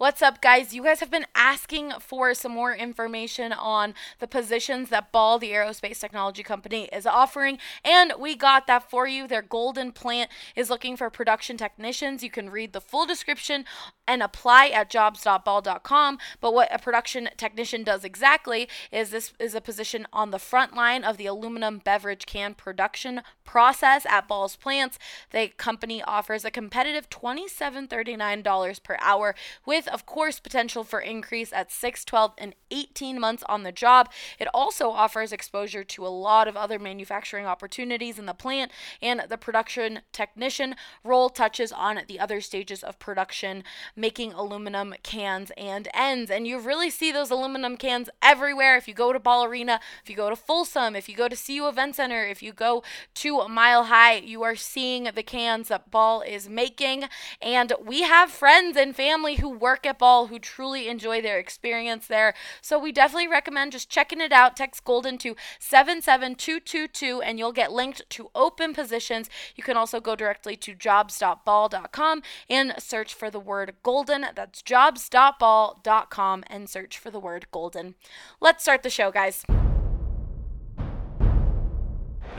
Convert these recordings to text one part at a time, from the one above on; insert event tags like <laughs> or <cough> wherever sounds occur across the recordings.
What's up, guys? You guys have been asking for some more information on the positions that Ball, the aerospace technology company, is offering, and we got that for you. Their Golden plant is looking for production technicians. You can read the full description and apply at jobs.ball.com. But what a production technician does exactly is this is a position on the front line of the aluminum beverage can production process at Ball's plants. The company offers a competitive $27.39 per hour with of course, potential for increase at 6, 12, and 18 months on the job. It also offers exposure to a lot of other manufacturing opportunities in the plant, and the production technician role touches on the other stages of production, making aluminum cans and ends. And you really see those aluminum cans everywhere. If you go to Ball Arena, if you go to Folsom, if you go to CU Event Center, if you go to Mile High, you are seeing the cans that Ball is making. And we have friends and family who work work at Ball who truly enjoy their experience there. So we definitely recommend just checking it out. Text Golden to 77222 and you'll get linked to open positions. You can also go directly to jobs.ball.com and search for the word golden. That's jobs.ball.com and search for the word golden. Let's start the show, guys.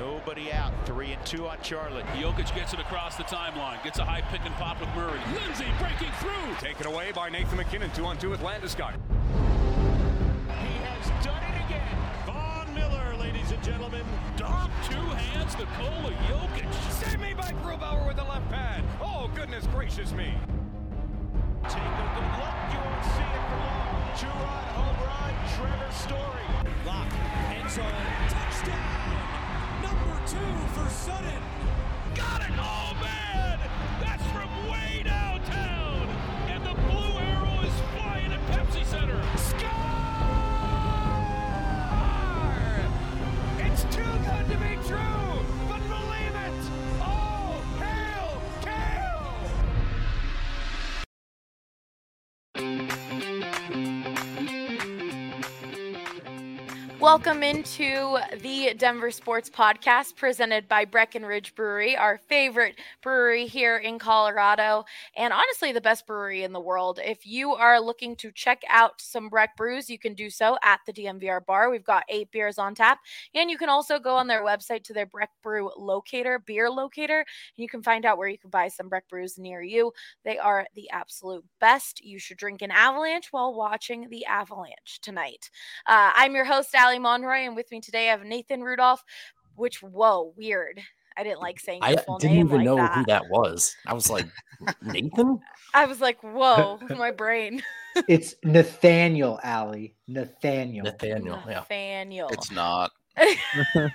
Nobody out. Three and two on Charlotte. Jokic gets it across the timeline. Gets a high pick and pop with Murray. Lindsay breaking through. Taken away by Nathan MacKinnon. Two on two with Landeskog. He has done it again. Von Miller, ladies and gentlemen. Dom two hands Nikola Jokic. Save me by Grubauer with the left pad. Oh, goodness gracious me. Take a good look. You won't see it for long. Juwan home run. Trevor Story. Lock. End zone. Touchdown two for Sutton. Got it! Oh, man! That's from way downtown! And the blue arrow is flying at Pepsi Center. Score! It's too good to be true, Welcome into the Denver Sports Podcast presented by Breckenridge Brewery, our favorite brewery here in Colorado, and honestly, the best brewery in the world. If you are looking to check out some Breck brews, you can do so at the DNVR bar. We've got eight beers on tap, and you can also go on their website to their Breck Brew locator, beer locator, and you can find out where you can buy some Breck brews near you. They are the absolute best. You should drink an avalanche while watching the avalanche tonight. Uh, I'm your host, Allie. Monroy, and with me today I have Nathan Rudolph. Which whoa, weird. I didn't like saying. I didn't even like know that. who that was. I was like, Nathan. <laughs> I was like, whoa, <laughs> my brain. <laughs> it's Nathaniel Allie. Nathaniel. Nathaniel. Yeah. Nathaniel. It's not. For,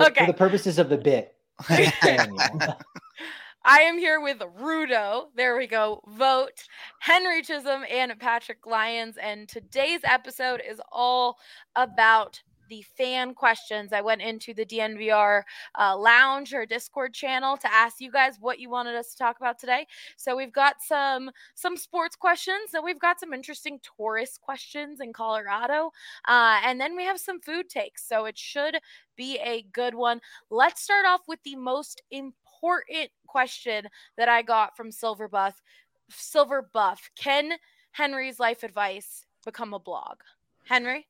Okay. For the purposes of the bit. I am here with Rudo. There we go. Vogt Henry Chisholm and Patrick Lyons. And today's episode is all about the fan questions. I went into the DNVR uh, lounge or Discord channel to ask you guys what you wanted us to talk about today. So we've got some some sports questions, and we've got some interesting tourist questions in Colorado, uh, and then we have some food takes. So it should be a good one. Let's start off with the most important question that I got from Silver Buff. Silver Buff, can Henry's life advice become a blog? Henry,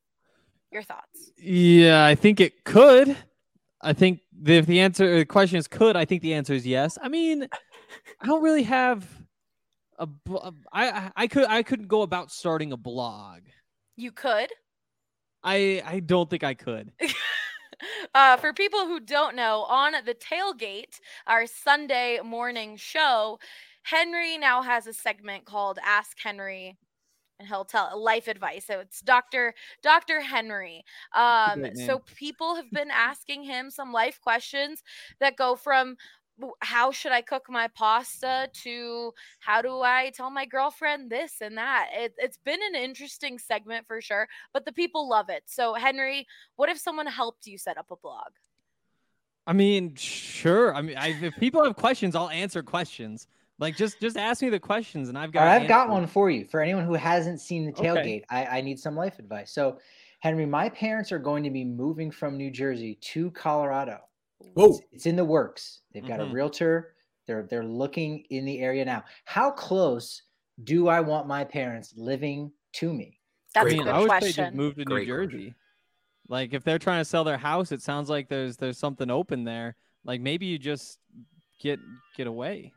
your thoughts? Yeah, I think it could. I think the, if the answer the question is could, I think the answer is yes. I mean, I don't really have A, I I could I couldn't go about starting a blog. You could. I I don't think I could. <laughs> uh, for people who don't know, on the tailgate, our Sunday morning show, Henry now has a segment called Ask Henry. And he'll tell life advice. So it's Dr. Dr. Henry. Um, so people have been asking him some life questions that go from how should I cook my pasta to how do I tell my girlfriend this and that. It, it's been an interesting segment for sure, but the people love it. So Henry, what if someone helped you set up a blog? I mean, sure. I mean, I, if people have questions, I'll answer questions. Like just just ask me the questions, and I've got. All right, I've got one for you. For anyone who hasn't seen the Okay. tailgate, I, I need some life advice. So, Henry, my parents are going to be moving from New Jersey to Colorado. Whoa. It's, it's in the works. They've got Mhm. a realtor. They're they're looking in the area now. How close do I want my parents living to me? That's Great a mean, good I would say question. just move to New Great question. Jersey. Like if they're trying to sell their house, it sounds like there's there's something open there. Like maybe you just get get away.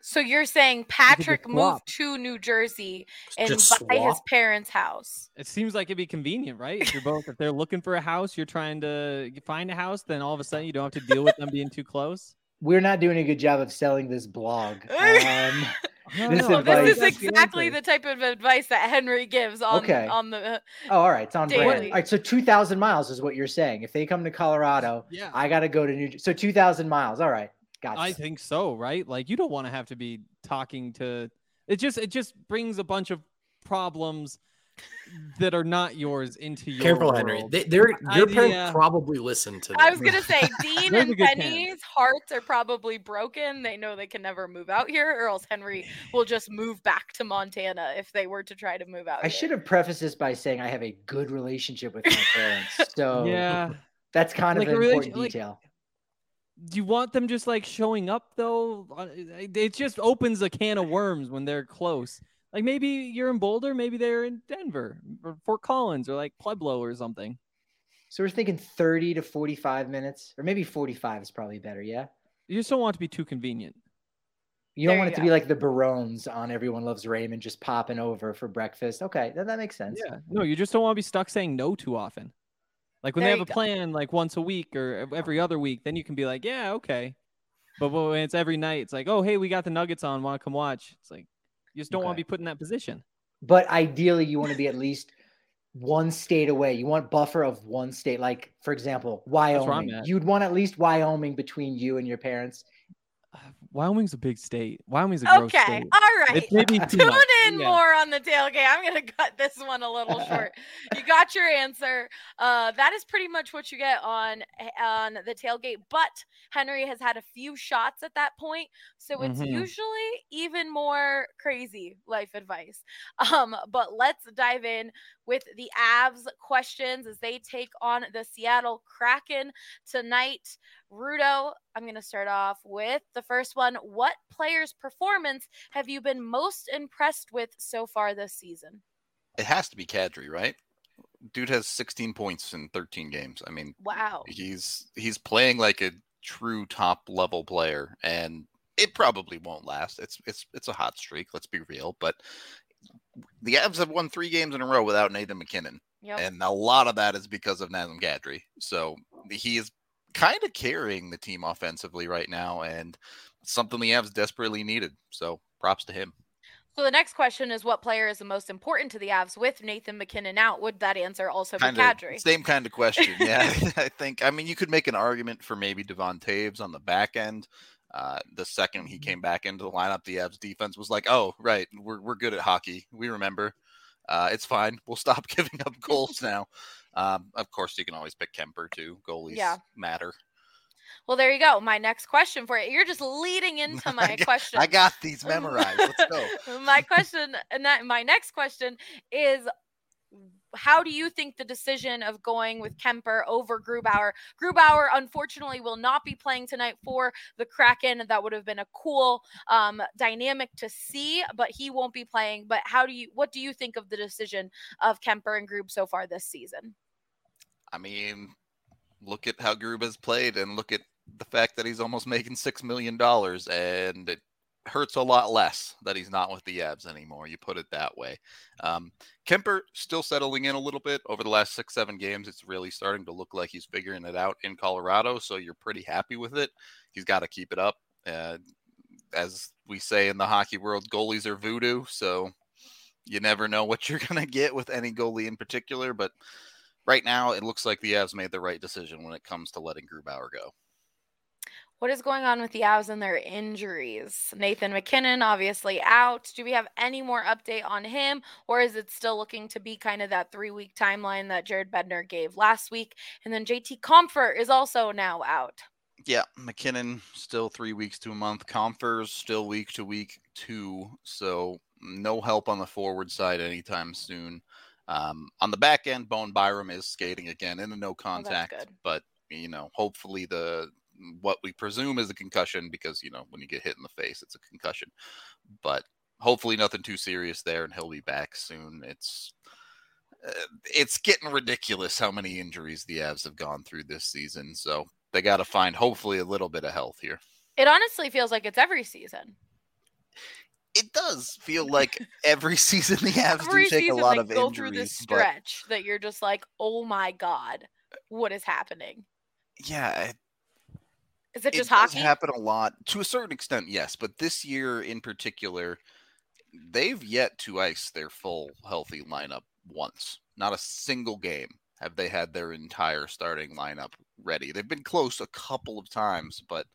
So you're saying Patrick moved to New Jersey and Just buy his parents' house. It seems like it'd be convenient, right? If you're both if they're looking for a house, you're trying to find a house, then all of a sudden you don't have to deal with them being too close. We're not doing a good job of selling this blog. <laughs> Um, I don't This know. advice- This is exactly the type of advice that Henry gives on Okay. on the. oh, all right, it's on brand. All right, so two thousand miles is what you're saying. If they come to Colorado, Yeah. I got to go to New. Jer- So two thousand miles. All right, gotcha. I think so, right? Like you don't want to have to be talking to it just it just brings a bunch of problems that are not yours into your Careful, Henry. world. They, they're, I- your parents yeah. probably listen to I was gonna say <laughs> Dean and a good chance. Penny's hearts are probably broken. They know they can never move out here, or else Henry will just move back to Montana if they were to try to move out. I here. should have prefaced this by saying I have a good relationship with my parents. <laughs> So yeah. that's kind Like of an relation- important like- detail. Do you want them just like showing up though? Uh, It it just opens a can of worms when they're close. Like maybe you're in Boulder, maybe they're in Denver or Fort Collins or like Pueblo or something. So we're thinking 30 to 45 minutes, or maybe 45 is probably better. Yeah. You just don't want it to be too convenient. You don't There want it to go. be like the Barones on Everyone Loves Raymond just popping over for breakfast. Okay, then that makes sense. Yeah. No, you just don't want to be stuck saying no too often. Like when There they have a go. plan like once a week or every other week, then you can be like, yeah, okay. But when it's every night, it's like, oh, hey, we got the Nuggets on. Want to come watch? It's like you just don't want to be put in that position. But ideally, you want to be at least one state away. You want buffer of one state, like for example, Wyoming. You'd want at least Wyoming between you and your parents. Wyoming's a big state. Wyoming's a gross Okay, state. all right. Maybe Tune much. in Yeah. more on the tailgate. I'm gonna cut this one a little <laughs> short. you got your answer. Uh, that is pretty much what you get on on the tailgate. But Henry has had a few shots at that point, so it's Mhm. usually even more crazy life advice. Um, but let's dive in with the Avs questions as they take on the Seattle Kraken tonight. Rudo, I'm going to start off with the first one. What player's performance have you been most impressed with so far this season? It has to be Kadri, right? Dude has 16 points in 13 games. I mean, Wow. he's he's playing like a true top level player, and it probably won't last. It's it's it's a hot streak. Let's be real, but the Avs have won three games in a row without Nathan MacKinnon, Yep. and a lot of that is because of Nazem Kadri. So he is kind of carrying the team offensively right now, and something the Avs desperately needed. So props to him. So the next question is what player is the most important to the Avs with Nathan MacKinnon out? Would that answer also be Kadri? Same kind of question. <laughs> Yeah, <laughs> I think. I mean, you could make an argument for maybe Devon Toews on the back end. Uh, the second he came back into the lineup, the Avs defense was like, "Oh, right, we're we're good at hockey. We remember. Uh, it's fine. We'll stop <laughs> giving up <laughs> goals now." Um, of course, you can always pick Kuemper too. Goalies Yeah. matter. Well, there you go. My next question for you. You're just leading <laughs> into my got- question. I got these memorized. Let's go. my question, and that- my next question is how do you think the decision of going with Kuemper over Grubauer? Grubauer, unfortunately, will not be playing tonight for the Kraken. That would have been a cool um, dynamic to see, but he won't be playing. But how do you? What do you think of the decision of Kuemper and Grub so far this season? I mean, look at how Grub has played, and look at the fact that he's almost making six million dollars, and it hurts a lot less that he's not with the Avs anymore. You put it that way. Um, Kuemper still settling in a little bit over the last six, seven games. It's really starting to look like he's figuring it out in Colorado. So you're pretty happy with it. He's got to keep it up. Uh, as we say in the hockey world, goalies are voodoo. So you never know what you're <laughs> going to get with any goalie in particular. But right now, it looks like the Avs made the right decision when it comes to letting Grubauer go. What is going on with the Avs and their injuries? Nathan MacKinnon obviously out. Do we have any more update on him, or is it still looking to be kind of that three week timeline that Jared Bednar gave last week? And then JT Compher is also now out. Yeah, MacKinnon still three weeks to a month. Compher's still week to week two. So no help on the forward side anytime soon. Um, on the back end, Bowen Byram is skating again in a no contact, oh, but you know, hopefully the what we presume is a concussion because you know when you get hit in the face it's a concussion but hopefully nothing too serious there and he'll be back soon it's uh, it's getting ridiculous how many injuries the avs have gone through this season so they got to find hopefully a little bit of health here it honestly feels like it's every season it does feel like every <laughs> season the Avs every do take a lot of go injuries. through this stretch but... that you're just like, oh my god, what is happening? Yeah, is it just it hockey? happen a lot to a certain extent, yes. But this year in particular, they've yet to ice their full healthy lineup once. Not a single game have they had their entire starting lineup ready. They've been close a couple of times, but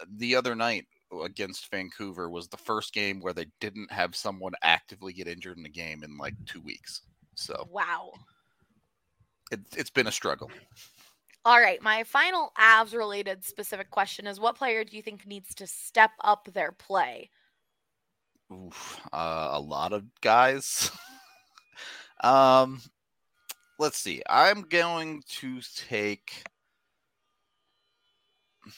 uh, the other night against Vancouver was the first game where they didn't have someone actively get injured in a game in like two weeks. So wow, it, it's been a struggle. All right, my final Avs related specific question is what player do you think needs to step up their play? Oof, uh, a lot of guys. <laughs> um, let's see. I'm going to take.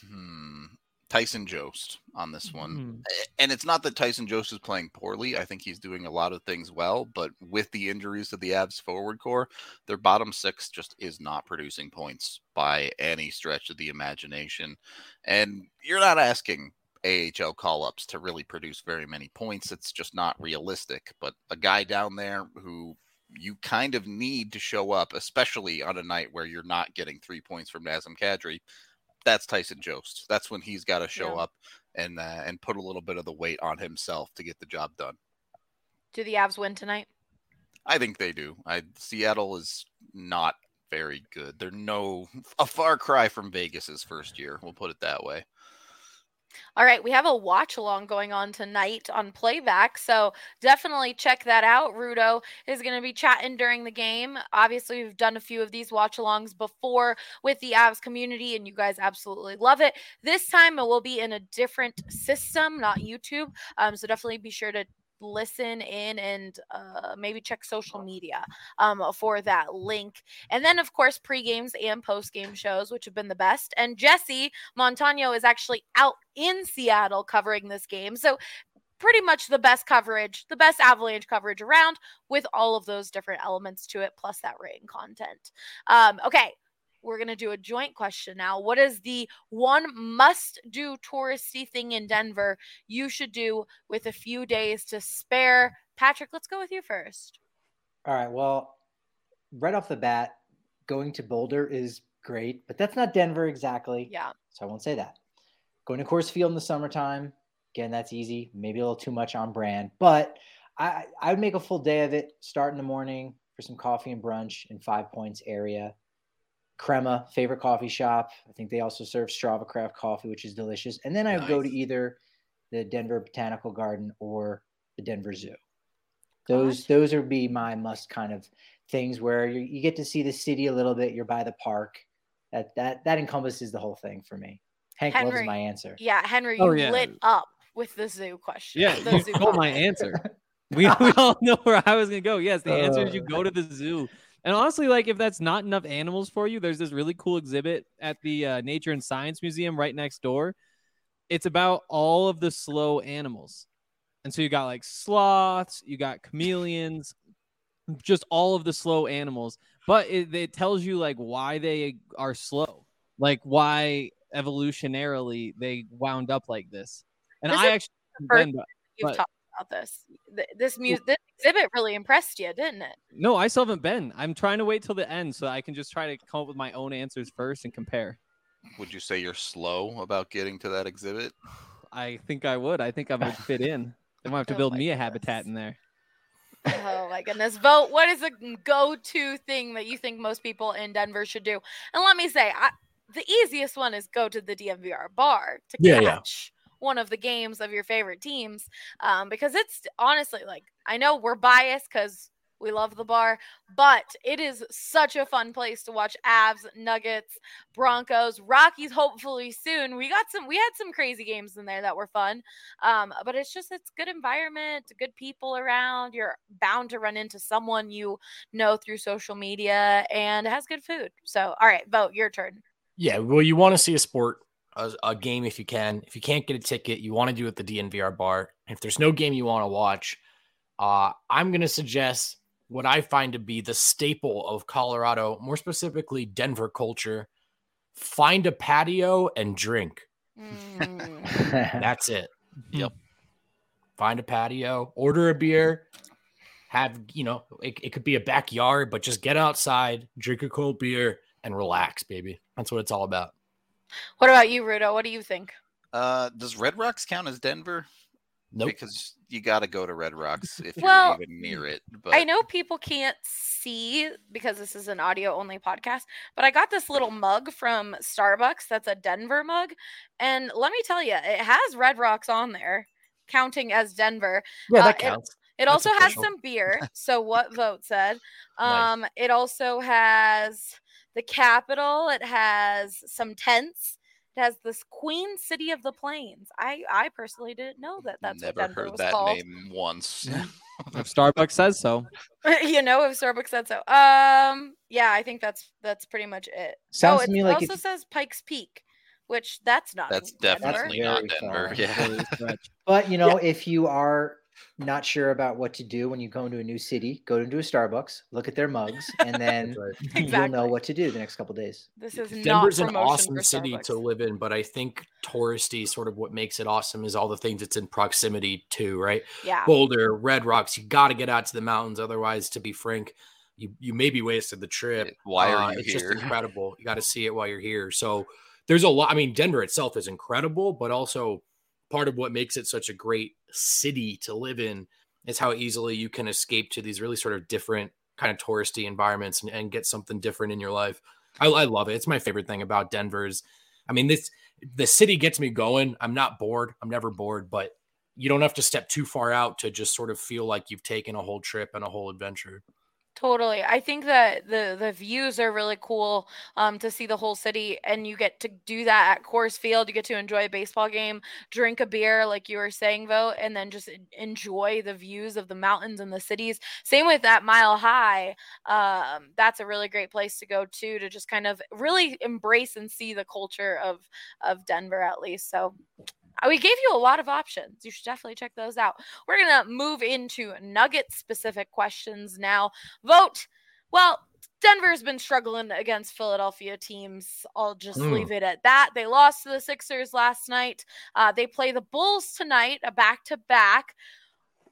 Hmm. Tyson Jost on this one. Mm-hmm. And it's not that Tyson Jost is playing poorly. I think he's doing a lot of things well, but with the injuries to the Avs forward core, their bottom six just is not producing points by any stretch of the imagination. And you're not asking AHL call ups to really produce very many points. It's just not realistic. But a guy down there who you kind of need to show up, especially on a night where you're not getting three points from Nazem Kadri that's Tyson Jost. That's when he's got to show yeah. up and uh, and put a little bit of the weight on himself to get the job done. Do the Avs win tonight? I think they do. I Seattle is not very good. They're no a far cry from Vegas's first year. We'll put it that way. All right, we have a watch along going on tonight on playback, so definitely check that out. Rudo is going to be chatting during the game. Obviously, we've done a few of these watch alongs before with the Avs community, and you guys absolutely love it. This time, it will be in a different system, not YouTube. Um, so definitely be sure to listen in and uh, maybe check social media um, for that link. And then, of course, pre games and post game shows, which have been the best. And Jesse Montano is actually out in Seattle covering this game. So, pretty much the best coverage, the best Avalanche coverage around with all of those different elements to it, plus that rating content. Um, okay we're going to do a joint question now. What is the one must do touristy thing in Denver you should do with a few days to spare? Patrick, let's go with you first. All right. Well, right off the bat, going to Boulder is great, but that's not Denver exactly. Yeah. So I won't say that. Going to Coors Field in the summertime, again, that's easy. Maybe a little too much on brand, but I, I would make a full day of it. Start in the morning for some coffee and brunch in Five Points area Crema, favorite coffee shop. I think they also serve Strava Craft coffee, which is delicious. And then I would nice. go to either the Denver Botanical Garden or the Denver Zoo. Those Gosh. those would be my must kind of things where you, you get to see the city a little bit. You're by the park. That that that encompasses the whole thing for me. Hank Henry, loves my answer. Yeah, Henry, oh, you oh, yeah. lit up with the zoo question. Yeah, the you stole my answer. <laughs> we, we all know where I was gonna go. Yes, the answer uh, is you go to the zoo. And honestly, like if that's not enough animals for you, there's this really cool exhibit at the uh, Nature and Science Museum right next door. It's about all of the slow animals. And so you got like sloths, you got chameleons, just all of the slow animals. But it, it tells you like why they are slow, like why evolutionarily they wound up like this. And I actually the first but- you've but- talked about this. Th- This mu- this exhibit really impressed you, didn't it? No, I still haven't been. I'm trying to wait till the end so I can just try to come up with my own answers first and compare. Would you say you're slow about getting to that exhibit? <sighs> I think I would. I think I would fit in. They might have to <laughs> Oh build my me a habitat in there. Oh my goodness. Vogt. What is a go-to thing that you think most people in Denver should do? And let me say, I, the easiest one is go to the DNVR bar to Yeah, yeah. catch one of the games of your favorite teams. Um, because it's honestly like I know we're biased because we love the bar, but it is such a fun place to watch Avs, Nuggets, Broncos, Rockies. Hopefully soon. We got some. We had some crazy games in there that were fun. Um, but it's just it's good environment, good people around. You're bound to run into someone you know through social media, and it has good food. So, all right, vote your turn. Yeah, well, you want to see a sport, a, a game if you can. If you can't get a ticket, you want to do it at the DNVR bar. If there's no game you want to watch, uh, I'm going to suggest what I find to be the staple of Colorado, more specifically Denver culture. Find a patio and drink. Mm. <laughs> That's it. Yep. Find a patio, order a beer, have, you know, it, it could be a backyard, but just get outside, drink a cold beer, and relax, baby. That's what it's all about. What about you, Rudo? What do you think? Uh, does Red Rocks count as Denver? Nope. Because you got to go to Red Rocks if Well, you're even near it. But I know people can't see because this is an audio only podcast, but I got this little mug from Starbucks that's a Denver mug. And let me tell you, it has Red Rocks on there, counting as Denver. Yeah, Uh, that it- counts. It That's also has some beer. So what <laughs> Vogt said? Nice. Um, it also has the capital. It has some tents. It has this Queen City of the Plains. I I personally didn't know that that's never what Denver heard was that called. name once. <laughs> If <laughs> Starbucks says so. <laughs> you know, if Starbucks said so. Um, yeah, I think that's that's pretty much it. Sounds oh, to it me like also if- says Pikes Peak, which that's not. That's Denver. definitely not very Denver. far. Yeah. But you know, if you are not sure about what to do when you go into a new city, go into a Starbucks, look at their mugs, <laughs> and then <laughs> you'll know what to do the next couple days. This is Denver's not an awesome city to live in, but I think touristy sort of what makes it awesome is all the things it's in proximity to, right? Yeah. Boulder, Red Rocks, you got to get out to the mountains. Otherwise, to be frank, you, you maybe wasted the trip. Why are Uh, you it's here? just incredible. You got to see it while you're here. So there's a lot. I mean, Denver itself is incredible, but also part of what makes it such a great city to live in is how easily you can escape to these really sort of different kind of touristy environments and, and get something different in your life. I, I love it. It's my favorite thing about Denver's. I mean, this the city gets me going. I'm not bored. I'm never bored, but you don't have to step too far out to just sort of feel like you've taken a whole trip and a whole adventure. Totally. I think that the the views are really cool um to see the whole city and you get to do that at Coors Field. You get to enjoy a baseball game, drink a beer like you were saying, Vogt, and then just enjoy the views of the mountains and the cities. Same with that Mile High. Um that's a really great place to go to to just kind of really embrace and see the culture of of Denver at least. So we gave you a lot of options. You should definitely check those out. We're going to move into nugget specific questions now. Vogt. Well, Denver's been struggling against Philadelphia teams. I'll just Mm. leave it at that. They lost to the Sixers last night. Uh, they play the Bulls tonight, a back to back.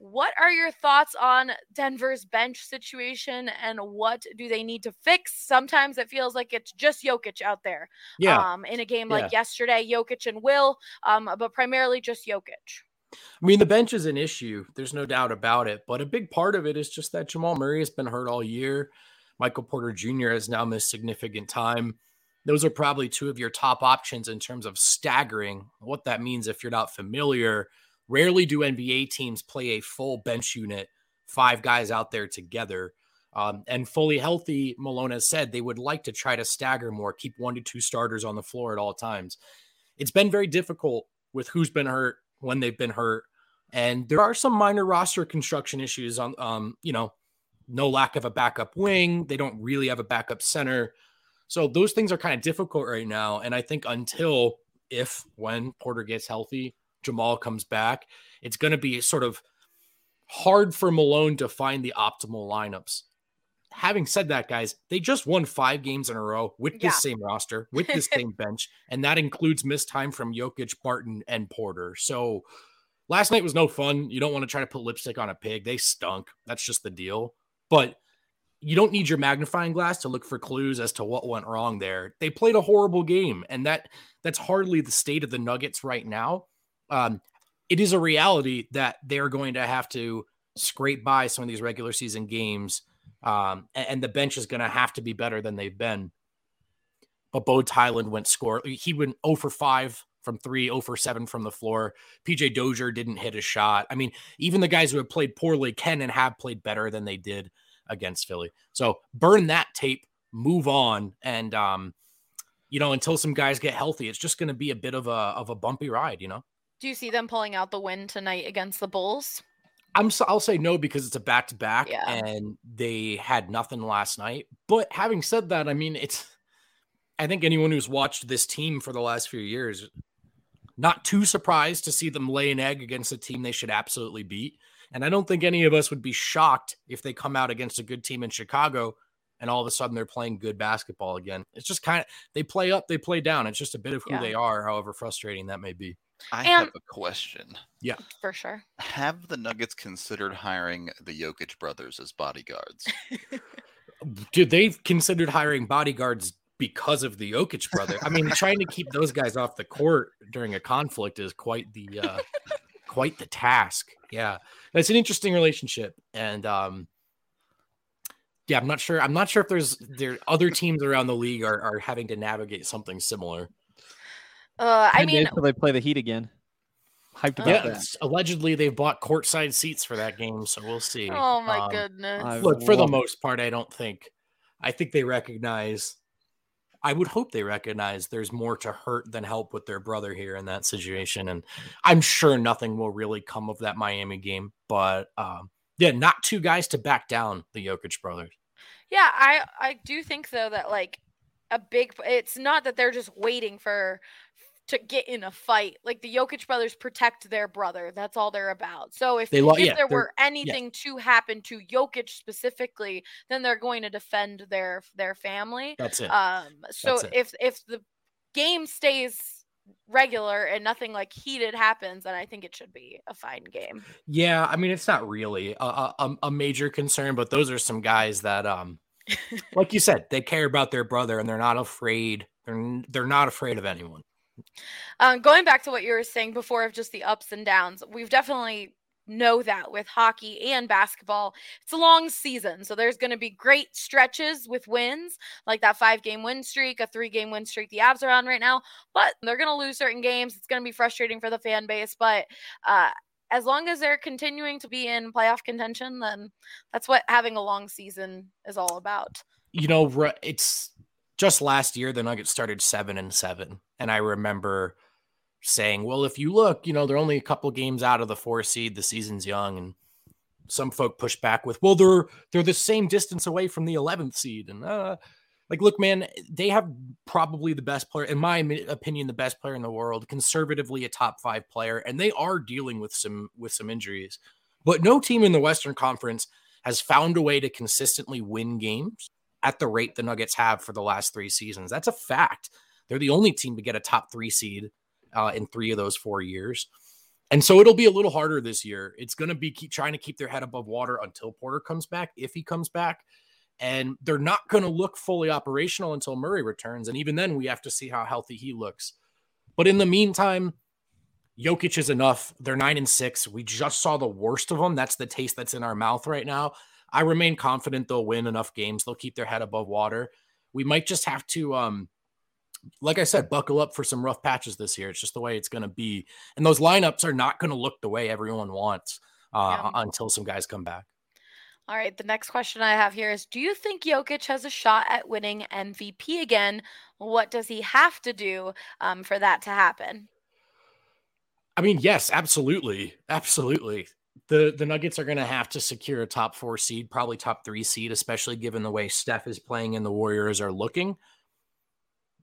What are your thoughts on Denver's bench situation and what do they need to fix? Sometimes it feels like it's just Jokic out there. Yeah. Um, in a game like Yeah. yesterday, Jokic and Will, um, but primarily just Jokic. I mean, the bench is an issue. There's no doubt about it. But a big part of it is just that Jamal Murray has been hurt all year. Michael Porter Jr. has now missed significant time. Those are probably two of your top options in terms of staggering. What that means, if you're not familiar, rarely do NBA teams play a full bench unit, five guys out there together. Um, and fully healthy, Malone has said they would like to try to stagger more, keep one to two starters on the floor at all times. It's been very difficult with who's been hurt when they've been hurt. And there are some minor roster construction issues on, um, you know, no lack of a backup wing. They don't really have a backup center. So those things are kind of difficult right now. And I think until, if, when Porter gets healthy, Jamal comes back, it's going to be sort of hard for Malone to find the optimal lineups. Having said that, guys, they just won five games in a row with this Yeah. same roster, with this same <laughs> bench, and that includes missed time from Jokic, Barton, and Porter. So last night was no fun. You don't want to try to put lipstick on a pig. They stunk. That's just the deal. But you don't need your magnifying glass to look for clues as to what went wrong there. They played a horrible game, and that that's hardly the state of the Nuggets right now. Um, it is a reality that they're going to have to scrape by some of these regular season games, um, and, and, the bench is going to have to be better than they've been. But Bones Hyland went score. He went 0 for 5 from three, 0 for 7 from the floor. PJ Dozier didn't hit a shot. I mean, even the guys who have played poorly can and have played better than they did against Philly. So burn that tape, move on, and um, you know, until some guys get healthy, it's just going to be a bit of a of a bumpy ride. You know. Do you see them pulling out the win tonight against the Bulls? I'm so, I'll say no because it's a back to back and they had nothing last night. But having said that, I mean it's I think anyone who's watched this team for the last few years not too surprised to see them lay an egg against a team they should absolutely beat. And I don't think any of us would be shocked if they come out against a good team in Chicago and all of a sudden they're playing good basketball again. It's just kind of they play up, they play down. It's just a bit of who yeah. they are, however frustrating that may be. I and, have a question. Yeah. For sure. Have the Nuggets considered hiring the Jokic brothers as bodyguards? <laughs> Dude, they've considered hiring bodyguards because of the Jokic brother. I mean, trying to keep those guys off the court during a conflict is quite the uh quite the task. Yeah. It's an interesting relationship. And um yeah, I'm not sure. I'm not sure if there's there other teams around the league are, are having to navigate something similar. Uh, I mean, until they play the Heat again. Hyped about yeah, that. Allegedly, they've bought courtside seats for that game, so we'll see. Oh my um, goodness! Look, for the most part, I don't think. I think they recognize. I would hope they recognize there's more to hurt than help with their brother here in that situation, and I'm sure nothing will really come of that Miami game. But um, yeah, not two guys to back down the Jokic brothers. Yeah, I I do think though that like a big it's not that they're just waiting for to get in a fight. Like the Jokic brothers protect their brother. That's all they're about. So if, lo- if yeah, there were anything yeah. to happen to Jokic specifically, then they're going to defend their their family. That's it. Um so it. if if the game stays regular and nothing like heated happens, then I think it should be a fine game. Yeah, I mean it's not really a, a, a major concern, but those are some guys that um like you said, they care about their brother and they're not afraid. They're they're not afraid of anyone. Um, going back to what you were saying before of just the ups and downs, we've definitely know that with hockey and basketball. It's a long season. So there's going to be great stretches with wins, like that five game win streak, a three game win streak the Avs are on right now. But they're going to lose certain games. It's going to be frustrating for the fan base. But uh, as long as they're continuing to be in playoff contention, then that's what having a long season is all about. You know, it's just last year the Nuggets started seven and seven, and I remember saying, "Well, if you look, you know, they're only a couple games out of the four seed. The season's young." And some folk push back with, "Well, they're they're the same distance away from the 11th seed." And uh, like, look, man, they have probably the best player, in my opinion, the best player in the world, conservatively a top five player, and they are dealing with some with some injuries. But no team in the Western Conference has found a way to consistently win games at the rate the Nuggets have for the last three seasons. That's a fact. They're the only team to get a top three seed uh, in three of those four years. And so it'll be a little harder this year. It's going to be keep trying to keep their head above water until Porter comes back, if he comes back. And they're not going to look fully operational until Murray returns. And even then, we have to see how healthy he looks. But in the meantime, Jokic is enough. They're nine and six. We just saw the worst of them. That's the taste that's in our mouth right now. I remain confident they'll win enough games. They'll keep their head above water. We might just have to um, like I said, buckle up for some rough patches this year. It's just the way it's going to be. And those lineups are not going to look the way everyone wants uh, yeah. until some guys come back. All right. The next question I have here is Do you think Jokic has a shot at winning MVP again? What does he have to do um, for that to happen? I mean, yes, absolutely. Absolutely. The the Nuggets are going to have to secure a top 4 seed, probably top 3 seed, especially given the way Steph is playing and the Warriors are looking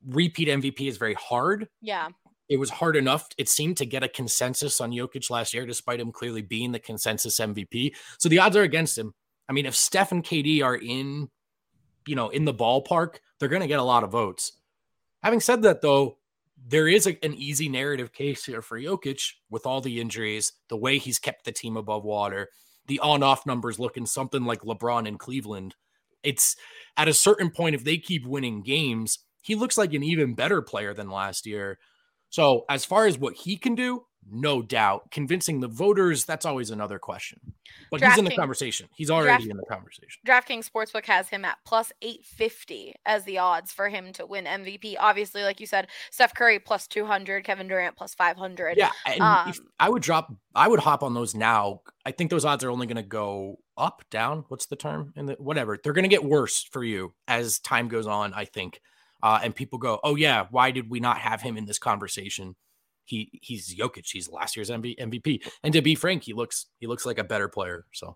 repeat MVP is very hard. Yeah. It was hard enough, it seemed, to get a consensus on Jokic last year, despite him clearly being the consensus MVP. So the odds are against him. I mean, if Steph and KD are in, you know, in the ballpark, they're going to get a lot of votes. Having said that, though, there is a, an easy narrative case here for Jokic with all the injuries, the way he's kept the team above water, the on off numbers looking something like LeBron in Cleveland. It's at a certain point, if they keep winning games, he looks like an even better player than last year. So, as far as what he can do, no doubt. Convincing the voters, that's always another question. But Draft he's in the King, conversation. He's already Draft, in the conversation. DraftKings Sportsbook has him at plus 850 as the odds for him to win MVP. Obviously, like you said, Steph Curry plus 200, Kevin Durant plus 500. Yeah. And um, I would drop, I would hop on those now. I think those odds are only going to go up, down. What's the term? And the, whatever. They're going to get worse for you as time goes on, I think. Uh, and people go, oh, yeah, why did we not have him in this conversation? He he's Jokic. He's last year's MVP. And to be frank, he looks he looks like a better player. So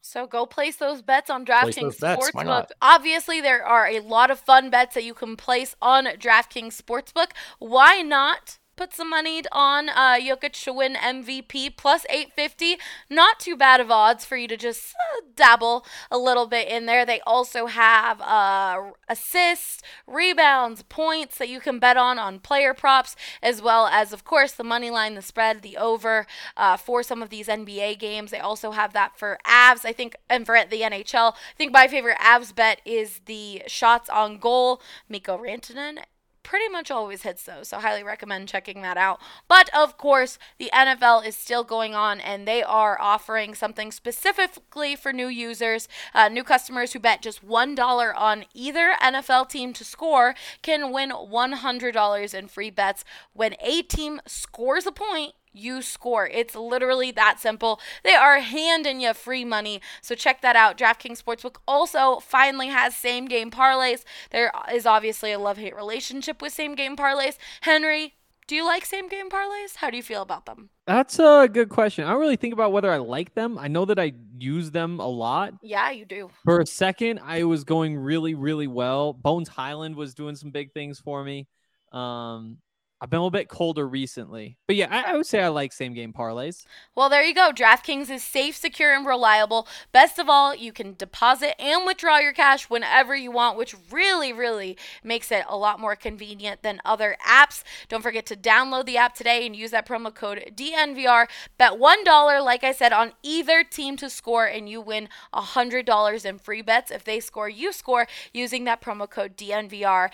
so go place those bets on DraftKings Sportsbook. Obviously, there are a lot of fun bets that you can place on DraftKings Sportsbook. Why not put some money on uh, Jokic to win MVP plus 850. Not too bad of odds for you to just uh, dabble a little bit in there. They also have uh, assists, rebounds, points that you can bet on on player props, as well as, of course, the money line, the spread, the over uh, for some of these NBA games. They also have that for Avs, I think, and for the NHL. I think my favorite Avs bet is the shots on goal. Mikko Rantanen pretty much always hits those. So, highly recommend checking that out. But of course, the NFL is still going on and they are offering something specifically for new users. Uh, new customers who bet just $1 on either NFL team to score can win $100 in free bets when a team scores a point you score. It's literally that simple. They are handing you free money. So check that out. DraftKings Sportsbook also finally has same game parlays. There is obviously a love hate relationship with same game parlays. Henry, do you like same game parlays? How do you feel about them? That's a good question. I don't really think about whether I like them. I know that I use them a lot. Yeah, you do. For a second, I was going really, really well. Bones Hyland was doing some big things for me. Um, I've been a little bit colder recently. But yeah, I, I, would say I like same game parlays. Well, there you go. DraftKings is safe, secure, and reliable. Best of all, you can deposit and withdraw your cash whenever you want, which really, really makes it a lot more convenient than other apps. Don't forget to download the app today and use that promo code DNVR. Bet $1, like I said, on either team to score, and you win $100 in free bets. If they score, you score using that promo code DNVR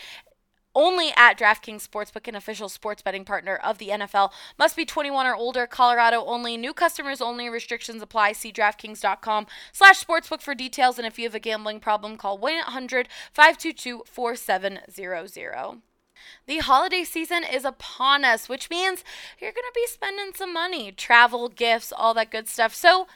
only at DraftKings Sportsbook, an official sports betting partner of the NFL. Must be 21 or older. Colorado only. New customers only. Restrictions apply. See DraftKings.com slash sportsbook for details. And if you have a gambling problem, call 1-800-522-4700. The holiday season is upon us, which means you're going to be spending some money. Travel, gifts, all that good stuff. So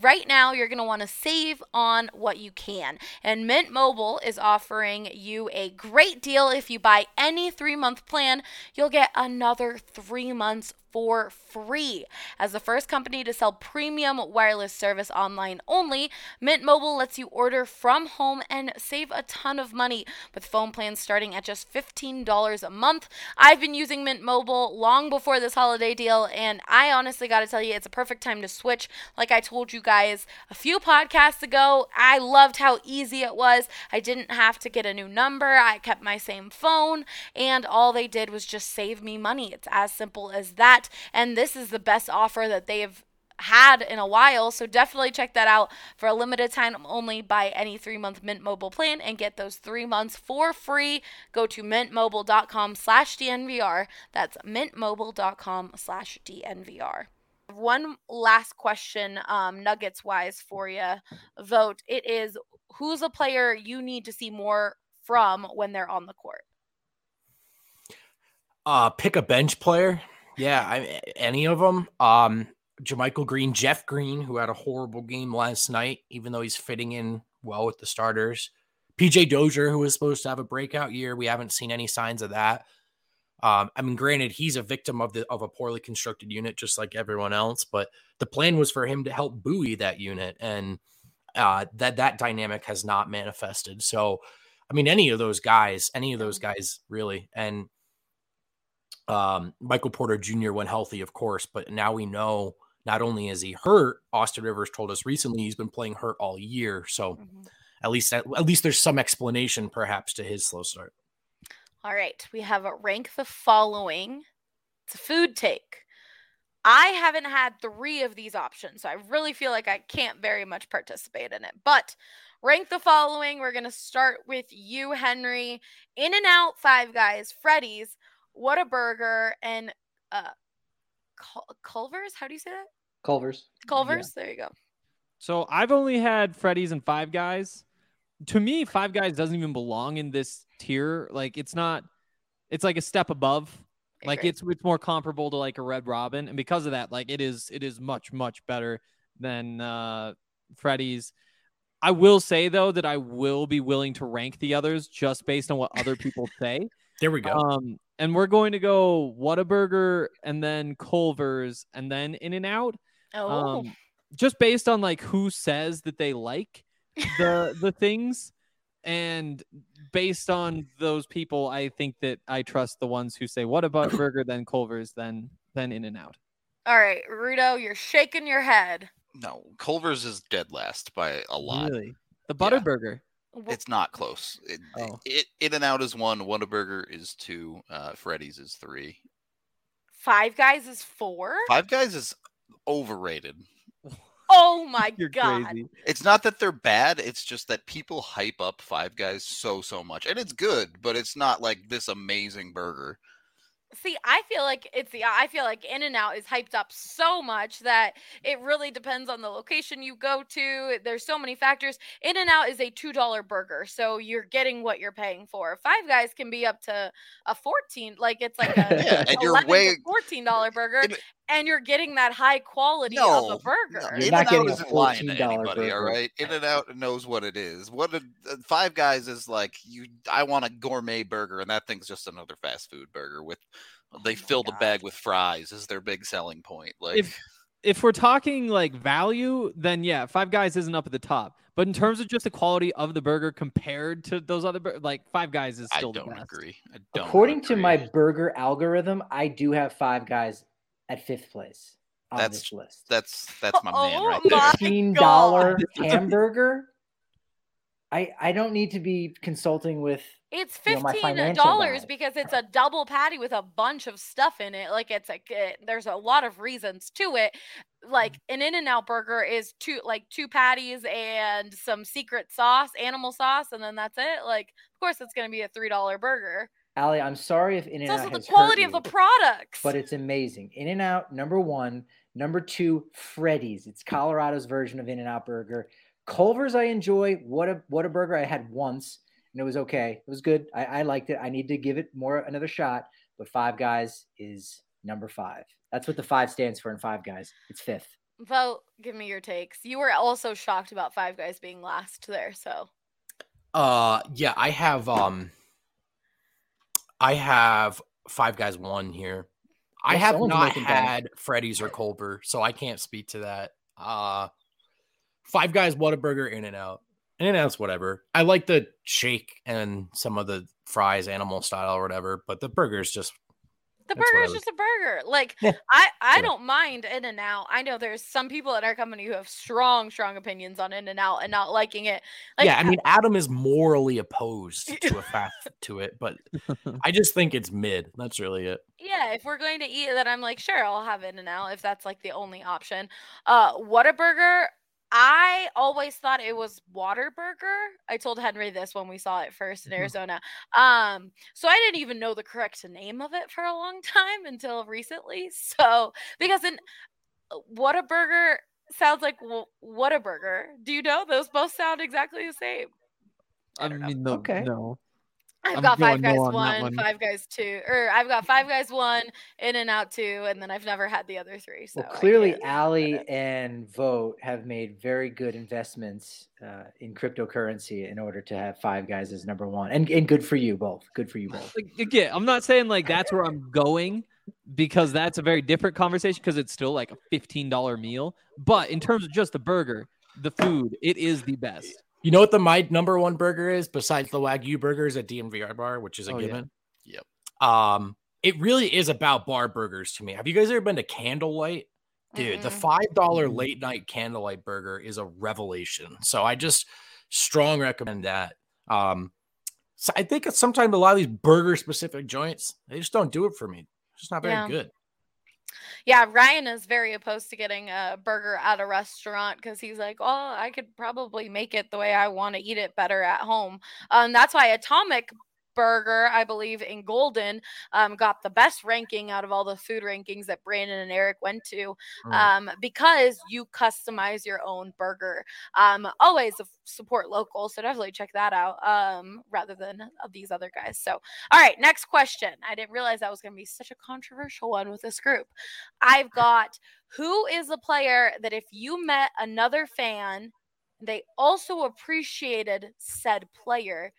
Right now, you're going to want to save on what you can. And Mint Mobile is offering you a great deal. If you buy any three month plan, you'll get another three months for free. As the first company to sell premium wireless service online only, Mint Mobile lets you order from home and save a ton of money with phone plans starting at just $15 a month. I've been using Mint Mobile long before this holiday deal, and I honestly got to tell you, it's a perfect time to switch. Like I told you guys a few podcasts ago, I loved how easy it was. I didn't have to get a new number, I kept my same phone, and all they did was just save me money. It's as simple as that that. And this is the best offer that they've had in a while. So definitely check that out for a limited time only. Buy any three month Mint Mobile plan and get those three months for free. Go to mintmobile.com slash DNVR. That's mintmobile.com slash DNVR. One last question, um, Nuggets wise for you. Vogt. It is who's a player you need to see more from when they're on the court? Uh, pick a bench player. Yeah, I, any of them. Um, JaMychal Green, Jeff Green, who had a horrible game last night, even though he's fitting in well with the starters. PJ Dozier, who was supposed to have a breakout year, we haven't seen any signs of that. Um, I mean, granted, he's a victim of the of a poorly constructed unit, just like everyone else. But the plan was for him to help buoy that unit, and uh, that that dynamic has not manifested. So, I mean, any of those guys, any of those guys, really, and um, Michael Porter Jr. when healthy, of course, but now we know not only is he hurt, Austin Rivers told us recently he's been playing hurt all year. So mm-hmm. at least at, at least there's some explanation perhaps to his slow start. All right, we have a rank the following. It's a food take. I haven't had three of these options, so I really feel like I can't very much participate in it. But rank the following. We're going to start with you, Henry. In and Out, Five Guys, Freddy's, Whataburger, and uh, Cul- Culver's. How do you say that? Culver's. Culver's. There you go. So I've only had Freddy's and Five Guys. To me, Five Guys doesn't even belong in this tier. Like it's not. It's like a step above. I Like it's it's more comparable to like a Red Robin, and because of that, like it is it is much much better than uh Freddy's. I will say though that I will be willing to rank the others just based on what other people say. <laughs> There we go. Um, and we're going to go Whataburger and then Culver's and then In and Out. Oh, Um, just based on like who says that they like the <laughs> the things, and based on those people, I think that I trust the ones who say Whataburger, then Culver's, then then In and Out. all right, Rudo, you're shaking your head. No, Culver's is dead last by a lot. Really, the Yeah. Butterburger. W- It's not close. It, Oh. it In and Out is one. Whataburger is two. Uh, Freddy's is three. Five Guys is four. Five Guys is overrated. Oh my <laughs> You're god. crazy. It's not that they're bad. It's just that people hype up Five Guys so so much, and it's good, but it's not like this amazing burger. See, I feel like it's the I feel like In and Out is hyped up so much that it really depends on the location you go to. There's so many factors. In and Out is a two dollar burger, so you're getting what you're paying for. Five Guys can be up to a fourteen, like it's like <laughs> a Yeah, and you're way- fourteen dollar burger, And- and you're getting that high quality of a burger. You're In not and Out getting a isn't lying to $14 anybody. All burger. right, In and Out knows what it is. What a, uh, Five Guys is like. You, I want a gourmet burger, and that thing's just another fast food burger with. They my fill the bag with fries. Is their big selling point? Like, If if we're talking like value, then yeah, Five Guys isn't up at the top. But in terms of just the quality of the burger compared to those other, bur- like Five Guys is still the don't best. agree. I don't According to my burger algorithm, I do have Five Guys at fifth place on That's- this list. That's that's my man Oh right there. Fifteen dollar <laughs> hamburger. I I don't need to be consulting with. It's you know, fifteen dollars because it's a double patty with a bunch of stuff in it. Like it's like it, there's a lot of reasons to it. Like an In and Out burger is two like two patties and some secret sauce, animal sauce, and then that's it. Like of course it's gonna be a three dollar burger. Allie, I'm sorry if In It's and also Out the quality hurt of the products. but it's amazing. In and Out, number one. Number two, Freddy's. It's Colorado's version of In and Out Burger. Culver's, I enjoy. What a what a burger I had once, and it was okay. It was good. I, I liked it. I need to give it more another shot. But Five Guys is number five. That's what the five stands for in Five Guys. It's fifth. Vogt, give me your takes. You were also shocked about Five Guys being last there, so Uh yeah, I have um I have five guys one here. I have not had Freddy's or Culver, so I can't speak to that. Uh five guys, Whataburger, In and Out. In and Out's whatever. I like the shake and some of the fries, animal style or whatever, but the burger's just the That's burger is just a burger. Like Yeah, I, I sure. don't mind In and Out. I know there's some people at our company who have strong, strong opinions on In and Out and not liking it. Like, yeah, I mean <laughs> Adam is morally opposed to a fact <laughs> to it, but <laughs> I just think it's mid. That's really it. yeah, if we're going to eat, then I'm like, sure, I'll have In and Out if that's like the only option. Uh, Whataburger. I always thought it was Waterburger. I told Henry this when we saw it first in Mhm. Arizona. Um, so I didn't even know the correct name of it for a long time until recently. So because in uh, Whataburger sounds like wh- Whataburger. Do you know those both sound exactly the same? I I, mean, no, Okay. no. I've I'm got Five going no Guys on that one, one. Five Guys two, or I've got Five Guys one, In and Out two, and then I've never had the other three. So Well, clearly, can't- Allie and Vogt have made very good investments uh, in cryptocurrency in order to have Five Guys as number one, and and good for you both. Good for you <laughs> both. Like, again, I'm not saying like that's where I'm going because that's a very different conversation because it's still like a $15 meal. But in terms of just the burger, the food, it is the best. You know what the my number one burger is besides the Wagyu burgers at DNVR bar, which is a Oh, yeah. given. Yep. Um, it really is about bar burgers to me. Have you guys ever been to Candlelight? Dude, the Mm-mm. five dollar late night candlelight burger is a revelation. So I just strong recommend that. Um, So I think sometimes a lot of these burger specific joints, they just don't do it for me. It's just not very Yeah. good. Yeah, Ryan is very opposed to getting a burger at a restaurant because he's like, "Oh, I could probably make it the way I want to eat it better at home." Um, that's why Atomic Burger, I believe, in Golden, um, got the best ranking out of all the food rankings that Brandon and Eric went to, Mm. um, because you customize your own burger. Um, always support local, so definitely check that out. Um, rather than these other guys. So, all right, next question. I didn't realize that was going to be such a controversial one with this group. I've <laughs> got who is the player that if you met another fan, they also appreciated said player,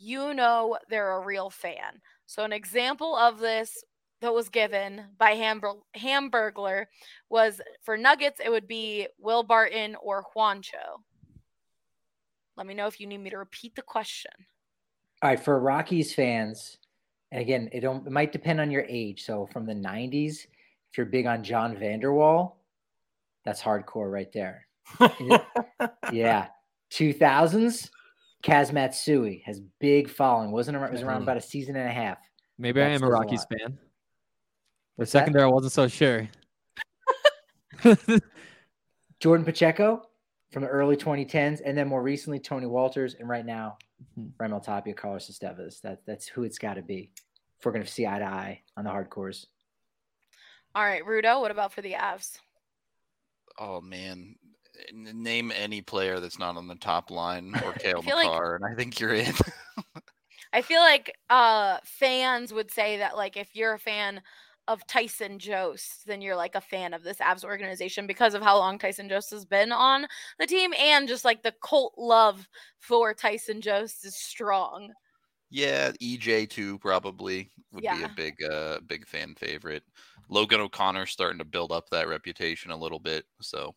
you know they're a real fan. So an example of this that was given by Hamburg- Hamburglar was for Nuggets, it would be Will Barton or Juancho. Let me know if you need me to repeat the question. All right, for Rockies fans, and again, it don't it might depend on your age. So from the '90s, if you're big on John Vander Wal, that's hardcore right there. <laughs> yeah, 2000s, Kaz Matsui has big following. wasn't around, was around Mhm. about a season and a half. Maybe That I am a a Rockies lot. fan. For a second there, I wasn't so sure. <laughs> Jordan Pacheco from the early 2010s, and then more recently Tony Wolters, and right now Mhm. Raimel Tapia, Carlos Estevez. That that's who it's got to be if we're gonna see eye to eye on the hardcores. All right, Rudo, what about for the Avs? Oh man, N- name any player that's not on the top line <laughs> or Cale feel like- Makar, and I think you're in. <laughs> I feel like uh fans would say that like if you're a fan of Tyson Jost, then you're like a fan of this Avs organization because of how long Tyson Jost has been on the team and just like the cult love for Tyson Jost is strong. yeah, EJ too probably would be a big uh big fan favorite. Logan O'Connor starting to build up that reputation a little bit, so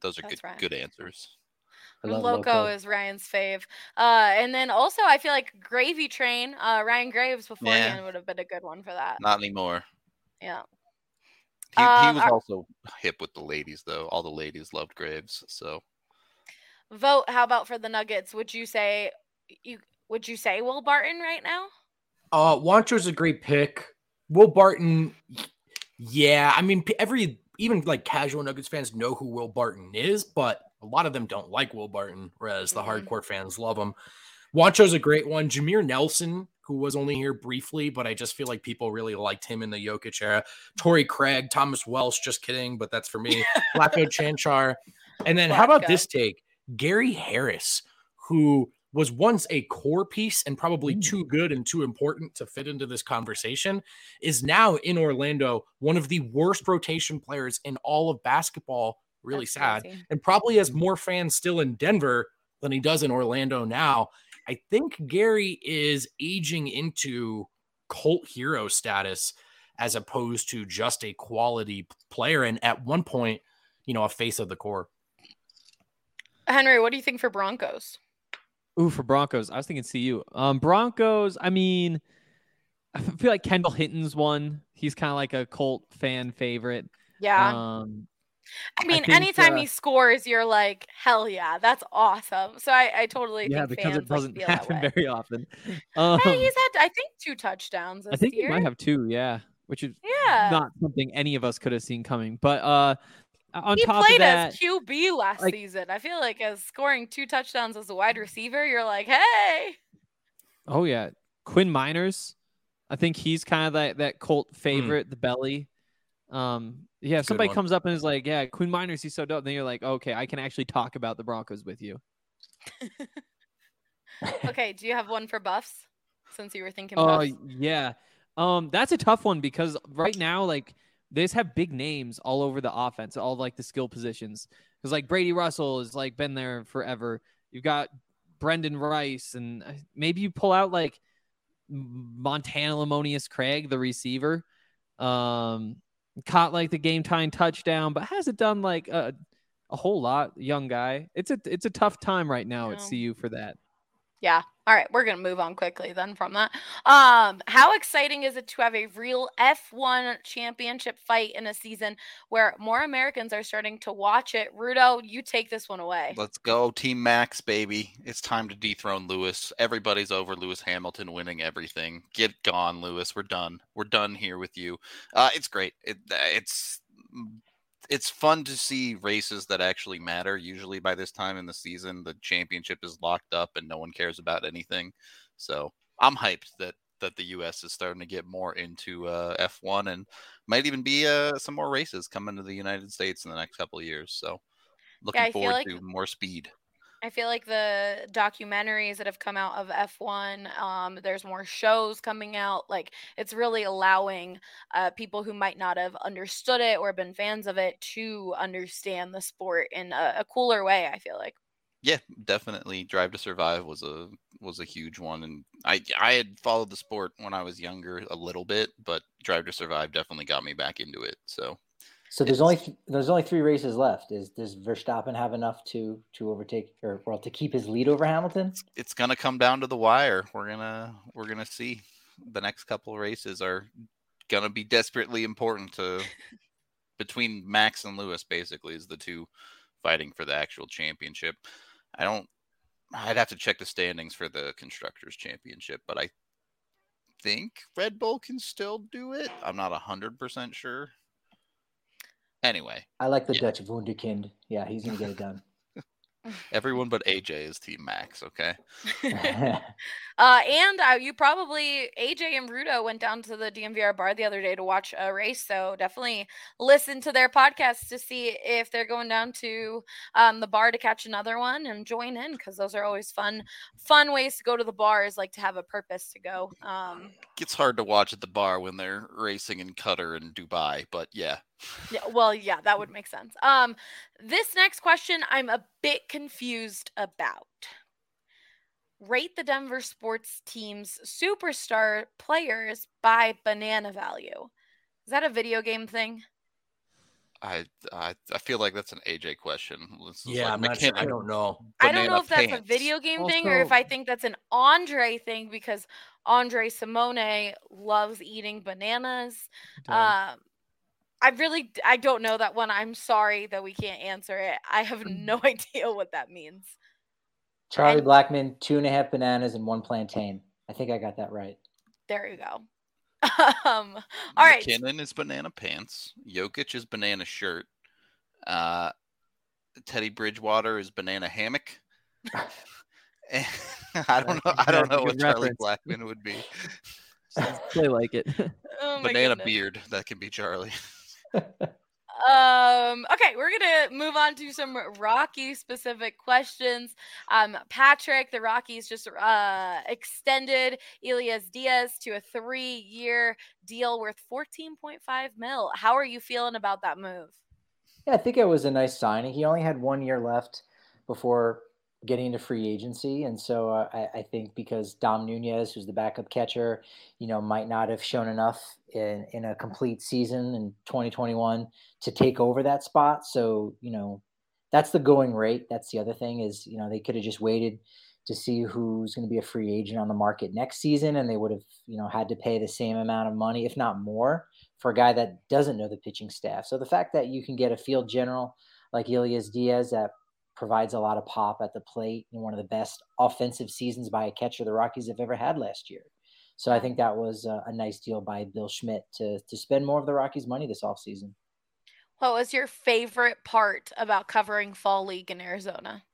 those are That's good right. good answers. I love Loco, Loco. is Ryan's fave. Uh and then also I feel like Gravy Train, uh Ryan Graves beforehand would have been a good one for that. Not anymore. Yeah. He, he Um, was are- also hip with the ladies though. All the ladies loved Graves, so Vogt, how about for the Nuggets? Would you say you would you say Will Barton right now? Uh, Juancho's a great pick. Will Barton, yeah. I mean, every even like casual Nuggets fans know who Will Barton is, but a lot of them don't like Will Barton, whereas the Mhm. hardcore fans love him. Juancho's a great one. Jameer Nelson, who was only here briefly, but I just feel like people really liked him in the Jokic era. Torrey Craig, Thomas Welsh, just kidding, but that's for me. <laughs> Vlatko Cancar. And then how about Flacco. this take? Gary Harris, who was once a core piece and probably mm. too good and too important to fit into this conversation, is now in Orlando, one of the worst rotation players in all of basketball. Really That's sad. crazy. And probably has mm. more fans still in Denver than he does in Orlando now. I think Gary is aging into cult hero status as opposed to just a quality player. And at one point, you know, a face of the core. Henry, what do you think for Broncos? Ooh, for Broncos, I was thinking CU. Um, Broncos. I mean, I feel like Kendall Hinton's one. He's kind of like a cult fan favorite. Yeah. Um, I mean, think, anytime uh, he scores, you're like, hell yeah, that's awesome. So I, I totally yeah, think because it doesn't like, happen <laughs> very often. Um, Hey, he's had, I think, two touchdowns this I think year. he might have two. Yeah, which is yeah. not something any of us could have seen coming. But uh, on he top played of that, as QB last like- season. I feel like as scoring two touchdowns as a wide receiver, you're like, hey. Oh yeah, Quinn Meinerz. I think he's kind of that that cult favorite, the belly. Um, yeah, if somebody comes up and is like, "Yeah, Quinn Meinerz, he's so dope," then you're like, "Okay, I can actually talk about the Broncos with you." <laughs> Okay, do you have one for buffs? Since you were thinking Oh buffs. yeah, um, that's a tough one because right now, like, they just have big names all over the offense, all like the skill positions. Because like Brady Russell has like been there forever. You've got Brenden Rice, and uh, maybe you pull out like Montana Lemonious-Craig, the receiver. Um, caught like the game time touchdown, but hasn't done like a, a whole lot. Young guy. It's a it's a tough time right now at CU for that. Yeah. All right, we're gonna move on quickly then from that. Um, how exciting is it to have a real F1 championship fight in a season where more Americans are starting to watch it? Rudo, you take this one away. Let's go, Team Max, baby! It's time to dethrone Lewis. Everybody's over Lewis Hamilton winning everything. Get gone, Lewis. We're done. We're done here with you. Uh, it's great. It, it's it's fun to see races that actually matter. Usually by this time in the season, the championship is locked up and no one cares about anything. So I'm hyped that that the U.S. is starting to get more into uh, F1 and might even be uh, some more races coming to the United States in the next couple of years. So looking Yeah, forward like- to more speed. I feel like the documentaries that have come out of F1, um, there's more shows coming out. Like it's really allowing uh, people who might not have understood it or been fans of it to understand the sport in a, a cooler way. I feel like. Yeah, definitely. Drive to Survive was a was a huge one, and I I had followed the sport when I was younger a little bit, but Drive to Survive definitely got me back into it. So So there's only th- there's only three races left. Is does Verstappen have enough to to overtake or well to keep his lead over Hamilton? it's gonna come down to the wire. We're gonna we're gonna see. The next couple races are gonna be desperately important to <laughs> between Max and Lewis. Basically, is the two fighting for the actual championship. I don't. I'd have to check the standings for the constructors championship, but I think Red Bull can still do it. I'm not hundred percent sure. Anyway, I like the Yeah. Dutch Wunderkind. Yeah, he's gonna get it done. <laughs> everyone but AJ is Team Max. Okay. <laughs> Uh, and uh, you probably AJ and Rudo went down to the DNVR bar the other day to watch a race, so definitely listen to their podcast to see if they're going down to um, the bar to catch another one and join in because those are always fun, fun ways to go to the bar is like to have a purpose to go. Um, Gets hard to watch at the bar when they're racing in Qatar and Dubai, but yeah. Yeah, well, yeah, that would make sense. Um, this next question I'm a bit confused about. Rate the Denver sports team's superstar players by banana value. Is that a video game thing? I, I I feel like that's an AJ question. This Yeah, like I'm not sure. I don't know. I don't know if that's a video game thing or if I think that's an Andre thing because Andre Simone loves eating bananas. Um, I really I don't know that one. I'm sorry that we can't answer it. I have no idea what that means. Charlie And- Blackmon, two and a half bananas and one plantain. I think I got that right. There you go. <laughs> um, all right. MacKinnon is banana pants. Jokic is banana shirt. Uh, Teddy Bridgewater is banana hammock. <laughs> And <laughs> I don't know. I don't know what good Charlie reference. Blackmon would be. Play like it. Oh banana goodness. beard. That can be Charlie. Um, okay, we're gonna move on to some Rocky specific questions. Um, Patrick, the Rockies just uh extended Elias Diaz to a three year deal worth 14.5 mil. How are you feeling about that move? Yeah, I think it was a nice signing. He only had one year left before getting into free agency, and so uh, I, I think because Dom Nunez, who's the backup catcher, you know, might not have shown enough in in a complete season in 2021 to take over that spot. So you know, that's the going rate. That's the other thing is you know they could have just waited to see who's going to be a free agent on the market next season, and they would have you know had to pay the same amount of money, if not more, for a guy that doesn't know the pitching staff. So the fact that you can get a field general like Elias Diaz that provides a lot of pop at the plate and one of the best offensive seasons by a catcher the Rockies have ever had last year. So I think that was a, a nice deal by Bill Schmidt to to spend more of the Rockies' money this offseason. What was your favorite part about covering fall league in Arizona?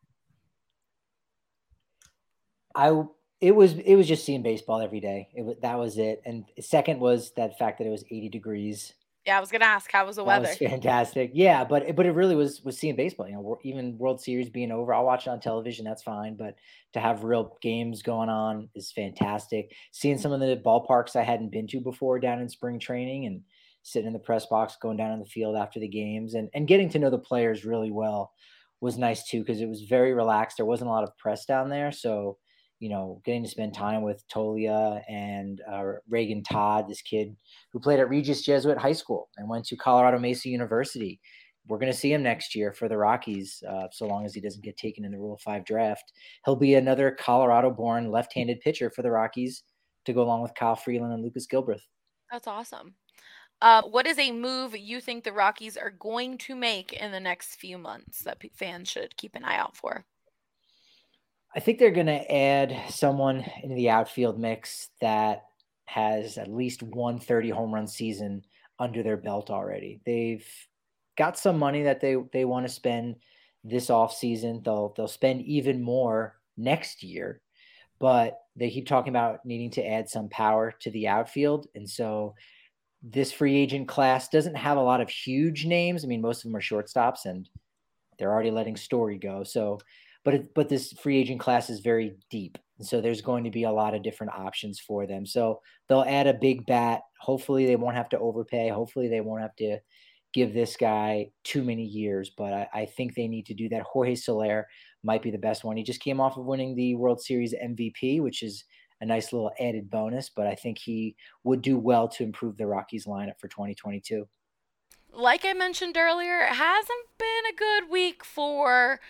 I it was it was just seeing baseball every day. It was that was it. And second was that fact that it was 80 degrees Yeah, I was gonna ask how was the That weather? was fantastic. Yeah, but but it really was was seeing baseball. You know, even World Series being over, I'll watch it on television. That's fine. But to have real games going on is fantastic. Seeing some of the ballparks I hadn't been to before down in spring training and sitting in the press box, going down on the field after the games, and and getting to know the players really well was nice too because it was very relaxed. There wasn't a lot of press down there, so you know, getting to spend time with Toglia and uh, Reagan Todd, this kid who played at Regis Jesuit High School and went to Colorado Mesa University. we're going to see him next year for the Rockies, uh, so long as he doesn't get taken in the Rule 5 draft. He'll be another Colorado born left handed pitcher for the Rockies to go along with Kyle Freeland and Lucas Gilbreth. That's awesome. Uh, what is a move you think the Rockies are going to make in the next few months that p- fans should keep an eye out for? I think they're going to add someone into the outfield mix that has at least one 30 home run season under their belt already. They've got some money that they they want to spend this off season. They'll they'll spend even more next year, but they keep talking about needing to add some power to the outfield, and so this free agent class doesn't have a lot of huge names. I mean, most of them are shortstops, and they're already letting Story go. So, but it, but this free agent class is very deep, so there's going to be a lot of different options for them. So they'll add a big bat. Hopefully, they won't have to overpay. Hopefully, they won't have to give this guy too many years. But I, I think they need to do that. Jorge Soler might be the best one. He just came off of winning the World Series MVP, which is a nice little added bonus, but I think he would do well to improve the Rockies lineup for 2022. Like I mentioned earlier, it hasn't been a good week for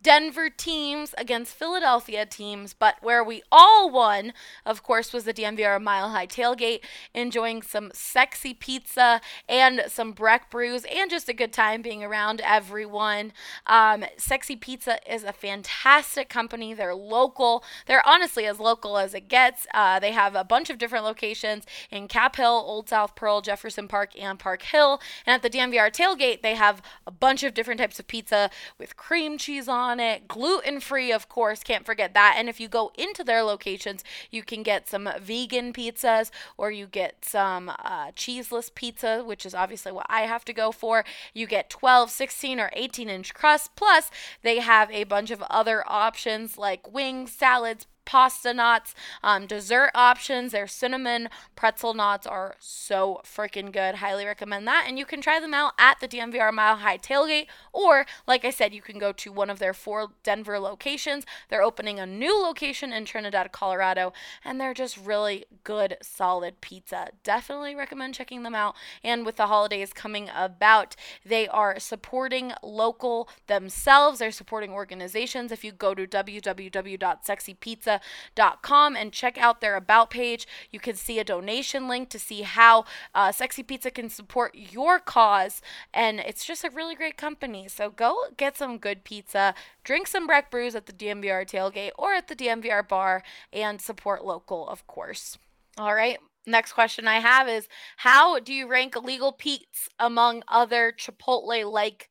Denver teams against Philadelphia teams, but where we all won, of course, was the DNVR Mile High Tailgate, enjoying some sexy pizza and some Breck brews, and just a good time being around everyone. Um, sexy Pizza is a fantastic company. They're local. They're honestly as local as it gets. Uh, they have a bunch of different locations in Cap Hill, Old South Pearl, Jefferson Park, and Park Hill. And at the DNVR Tailgate, they have a bunch of different types of pizza with cream cheese on on it. Gluten free, of course, can't forget that. And if you go into their locations, you can get some vegan pizzas or you get some uh, cheeseless pizza, which is obviously what I have to go for. You get 12, 16, or 18 inch crust. Plus, they have a bunch of other options like wings, salads, pasta knots, um, dessert options. Their cinnamon pretzel knots are so freaking good. Highly recommend that. And you can try them out at the DNVR Mile High Tailgate, or like I said, you can go to one of their four Denver locations. They're opening a new location in Trinidad, Colorado, and they're just really good, solid pizza. Definitely recommend checking them out. And with the holidays coming about, they are supporting local themselves. They're supporting organizations. If you go to www.sexypizza pizza.com and check out their about page. You can see a donation link to see how uh, Sexy Pizza can support your cause. And it's just a really great company. So go get some good pizza, drink some Breck brews at the DNVR tailgate or at the DNVR bar, and support local, of course. All right. Next question I have is How do you rank Illegal Pete's among other Chipotle like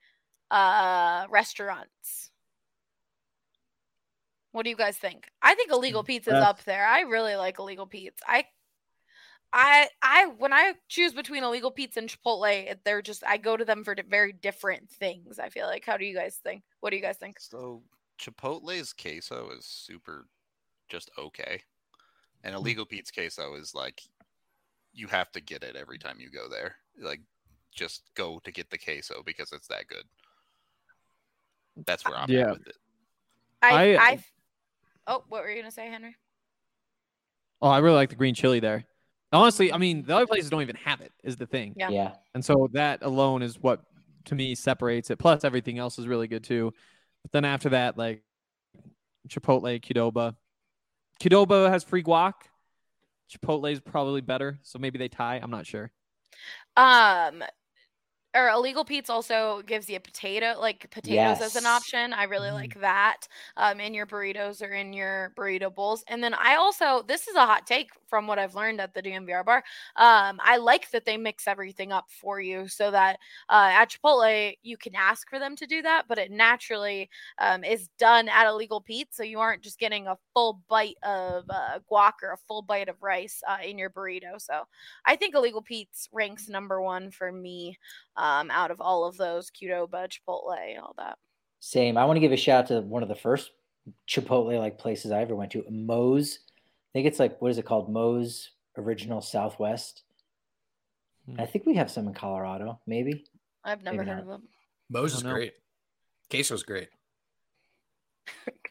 uh, restaurants? What do you guys think? I think illegal mm, pizza is up there. I really like illegal Pete's. I I I when I choose between illegal Pete's and Chipotle, they're just I go to them for very different things. I feel like. How do you guys think? What do you guys think? So Chipotle's queso is super, just okay, and mm. illegal Pete's queso is like you have to get it every time you go there. Like just go to get the queso because it's that good. That's where I'm Yeah. at with it. I I- I, uh, Oh, what were you gonna say, Henry? Oh, I really like the green chili there. Honestly, I mean, the other places don't even have it. Is the thing. Yeah. Yeah. And so that alone is what to me separates it. Plus everything else is really good too. But then after that, like Chipotle, Qdoba. Qdoba has free guac. Chipotle is probably better, so maybe they tie. I'm not sure. Um, or illegal Pete's also gives you a potato, like potatoes as an option. I really like that. Um, in your burritos or in your burrito bowls. And then I also, this is a hot take from what I've learned at the DNVR bar. Um, I like that they mix everything up for you so that uh, at Chipotle you can ask for them to do that, but it naturally um, is done at illegal Pete, so you aren't just getting a full bite of uh, guac or a full bite of rice uh, in your burrito. So I think illegal Pete's ranks number one for me um, out of all of those Qdoba, Chipotle, and all that. Same. I want to give a shout out to one of the first Chipotle like places I ever went to, Moe's. I think it's like what is it called? Moe's Original Southwest. Hmm. I think we have some in Colorado, maybe. I've never Maybe heard not. of them. Moe's is don't know. great. Queso's great. <laughs>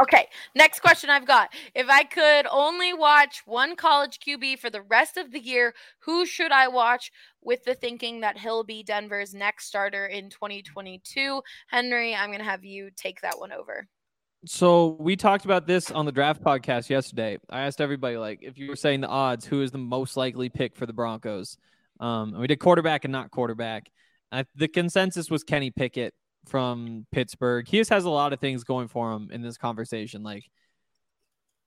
Okay, next question I've got. If I could only watch one college QB for the rest of the year, who should I watch with the thinking that he'll be Denver's next starter in 2022? Henry, I'm going to have you take that one over. So we talked about this on the draft podcast yesterday. I asked everybody, like, if you were saying the odds, who is the most likely pick for the Broncos? Um, we did quarterback and not quarterback. The consensus was Kenny Pickett from Pittsburgh. He just has a lot of things going for him in this conversation. Like,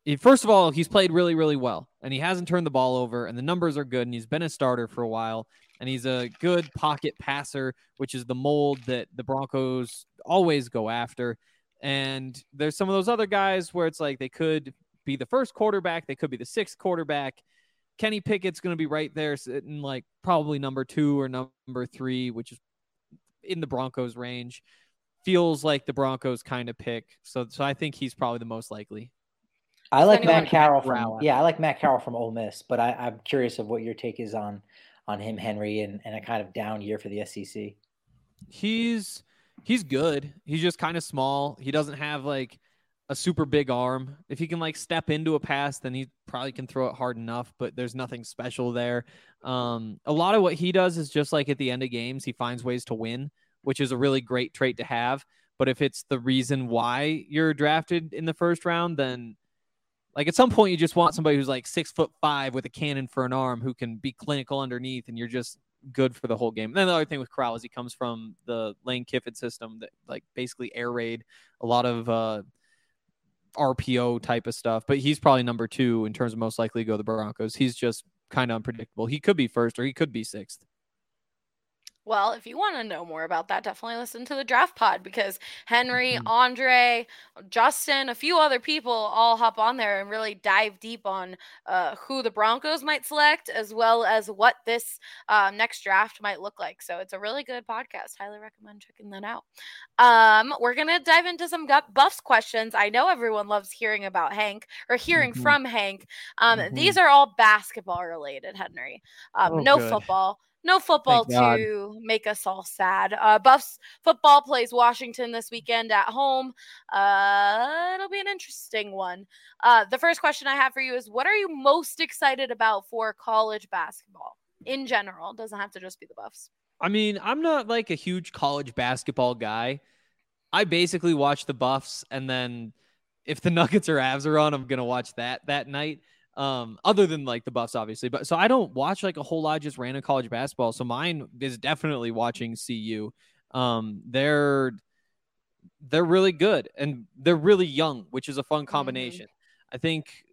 he, first of all, he's played really, really well, and he hasn't turned the ball over, and the numbers are good, and he's been a starter for a while, and he's a good pocket passer, which is the mold that the Broncos always go after. And there's some of those other guys where it's like they could be the first quarterback, they could be the sixth quarterback. Kenny Pickett's going to be right there, sitting like probably number two or number three, which is in the Broncos range. Feels like the Broncos kind of pick. So, so I think he's probably the most likely. I like Matt Corral from yeah, I like Matt Corral from Ole Miss, but I, I'm curious of what your take is on on him, Henry, and, and a kind of down year for the SEC. He's he's good. He's just kind of small. He doesn't have like a super big arm. If he can like step into a pass, then he probably can throw it hard enough, but there's nothing special there. Um, a lot of what he does is just like at the end of games, he finds ways to win, which is a really great trait to have. But if it's the reason why you're drafted in the first round, then like at some point you just want somebody who's like six foot five with a cannon for an arm who can be clinical underneath, and you're just good for the whole game. And then the other thing with Corral is he comes from the Lane Kiffin system that like basically air raid a lot of uh RPO type of stuff, but he's probably number two in terms of most likely to go to the Broncos. He's just kind of unpredictable. He could be first or he could be sixth. Well, if you want to know more about that, definitely listen to the draft pod because Henry, mm-hmm. Andre, Justin, a few other people all hop on there and really dive deep on uh, who the Broncos might select, as well as what this uh, next draft might look like. So it's a really good podcast. Highly recommend checking that out. Um, we're gonna dive into some gut Buffs questions. I know everyone loves hearing about Hank or hearing mm-hmm. from Hank. Um, mm-hmm. These are all basketball related, Henry. Um, oh, no good. football. No football to make us all sad. Uh, Buffs football plays Washington this weekend at home. Uh, it'll be an interesting one. Uh, the first question I have for you is what are you most excited about for college basketball in general? It doesn't have to just be the Buffs. I mean, I'm not like a huge college basketball guy. I basically watch the Buffs and then if the <laughs> Nuggets or Avs are on, I'm gonna watch that that night um other than like the buffs obviously but so i don't watch like a whole lot just random college basketball so mine is definitely watching cu um they're they're really good and they're really young which is a fun mm-hmm. combination mm-hmm. i think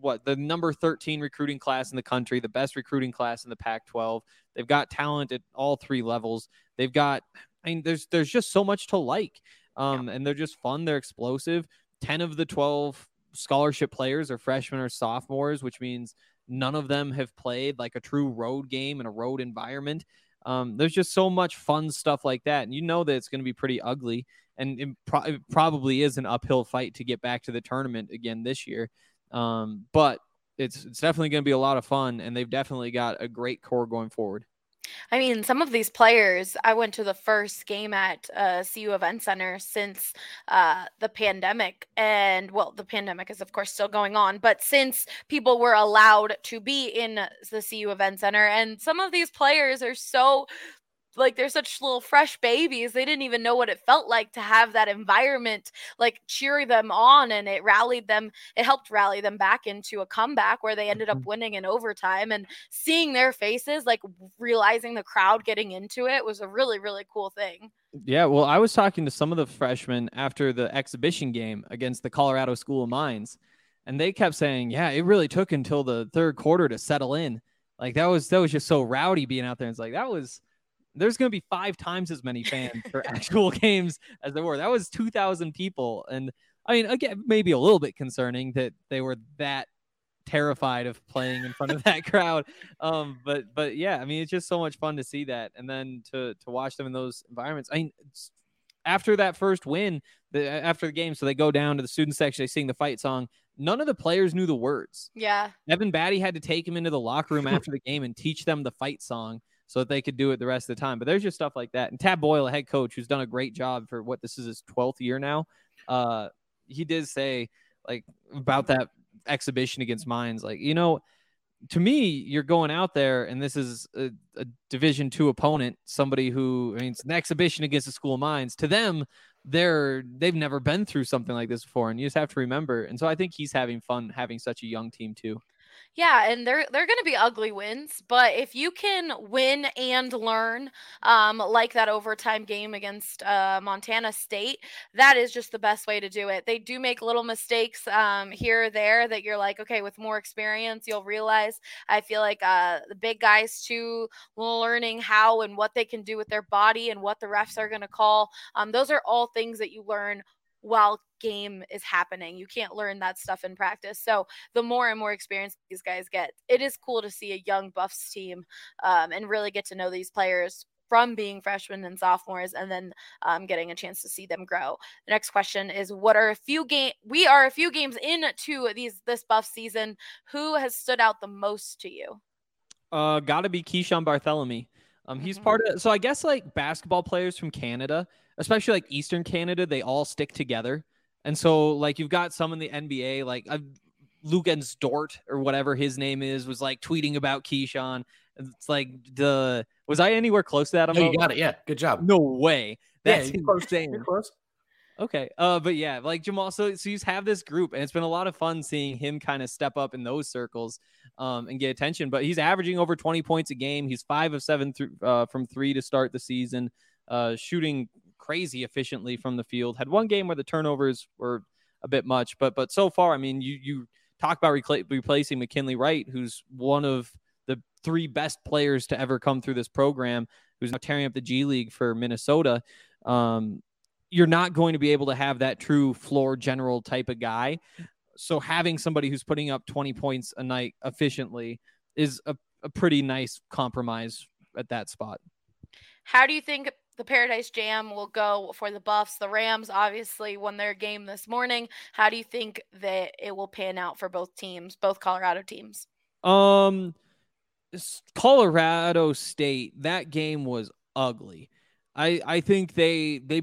what the number 13 recruiting class in the country the best recruiting class in the pac 12 they've got talent at all three levels they've got i mean there's there's just so much to like um yeah. and they're just fun they're explosive 10 of the 12 scholarship players are freshmen or sophomores, which means none of them have played like a true road game in a road environment. Um, there's just so much fun stuff like that, and you know that it's going to be pretty ugly, and it, pro- it, probably is an uphill fight to get back to the tournament again this year. Um, but it's it's definitely going to be a lot of fun, and they've definitely got a great core going forward. I mean, some of these players, I went to the first game at uh, CU Event Center since uh, the pandemic. And well, the pandemic is, of course, still going on, but since people were allowed to be in the CU Event Center, and some of these players are so like they're such little fresh babies they didn't even know what it felt like to have that environment like cheer them on and it rallied them it helped rally them back into a comeback where they ended up mm-hmm. winning in overtime and seeing their faces like realizing the crowd getting into it was a really really cool thing yeah well i was talking to some of the freshmen after the exhibition game against the colorado school of mines and they kept saying yeah it really took until the third quarter to settle in like that was that was just so rowdy being out there it's like that was there's going to be five times as many fans for <laughs> actual games as there were. That was 2,000 people. And I mean, again, maybe a little bit concerning that they were that terrified of playing in front of that crowd. Um, but, but yeah, I mean, it's just so much fun to see that. And then to, to watch them in those environments. I mean, after that first win, the, after the game, so they go down to the student section, they sing the fight song. None of the players knew the words. Yeah. Evan Battey had to take him into the locker room <laughs> after the game and teach them the fight song so that they could do it the rest of the time. But there's just stuff like that. And Tad Boyle, head coach who's done a great job for what this is his 12th year now. Uh, he did say like about that exhibition against Mines, like you know, to me, you're going out there and this is a, a Division two opponent, somebody who I mean, it's an exhibition against the School of Mines. To them, they're they've never been through something like this before, and you just have to remember. And so I think he's having fun having such a young team too. Yeah, and they're they're going to be ugly wins, but if you can win and learn, um, like that overtime game against uh, Montana State, that is just the best way to do it. They do make little mistakes um, here or there that you're like, okay, with more experience, you'll realize. I feel like uh, the big guys too, learning how and what they can do with their body and what the refs are going to call. Um, those are all things that you learn while game is happening. You can't learn that stuff in practice. So the more and more experience these guys get, it is cool to see a young Buffs team um, and really get to know these players from being freshmen and sophomores and then um, getting a chance to see them grow. The next question is what are a few game we are a few games into these this buff season. Who has stood out the most to you? Uh gotta be Keeshawn Barthelemy. Um he's mm-hmm. part of so I guess like basketball players from Canada especially like Eastern Canada, they all stick together. And so, like, you've got some in the NBA, like Luguentz Dort or whatever his name is, was like tweeting about Keeshawn. It's like the was I anywhere close to that? No, you got it. Yeah, good job. No way. That's yeah, insane. You're close. Okay. Uh, but yeah, like Jamal, so so you have this group, and it's been a lot of fun seeing him kind of step up in those circles, um, and get attention. But he's averaging over 20 points a game. He's five of seven through uh, from three to start the season, uh, shooting crazy efficiently from the field. Had one game where the turnovers were a bit much, but but so far, I mean, you you talk about replacing McKinley Wright, who's one of the three best players to ever come through this program, who's now tearing up the G League for Minnesota. Um, you're not going to be able to have that true floor general type of guy. So having somebody who's putting up 20 points a night efficiently is a, a pretty nice compromise at that spot. How do you think the Paradise Jam will go for the Buffs. The Rams obviously won their game this morning. How do you think that it will pan out for both teams, both Colorado teams? Um, Colorado State. That game was ugly. I I think they they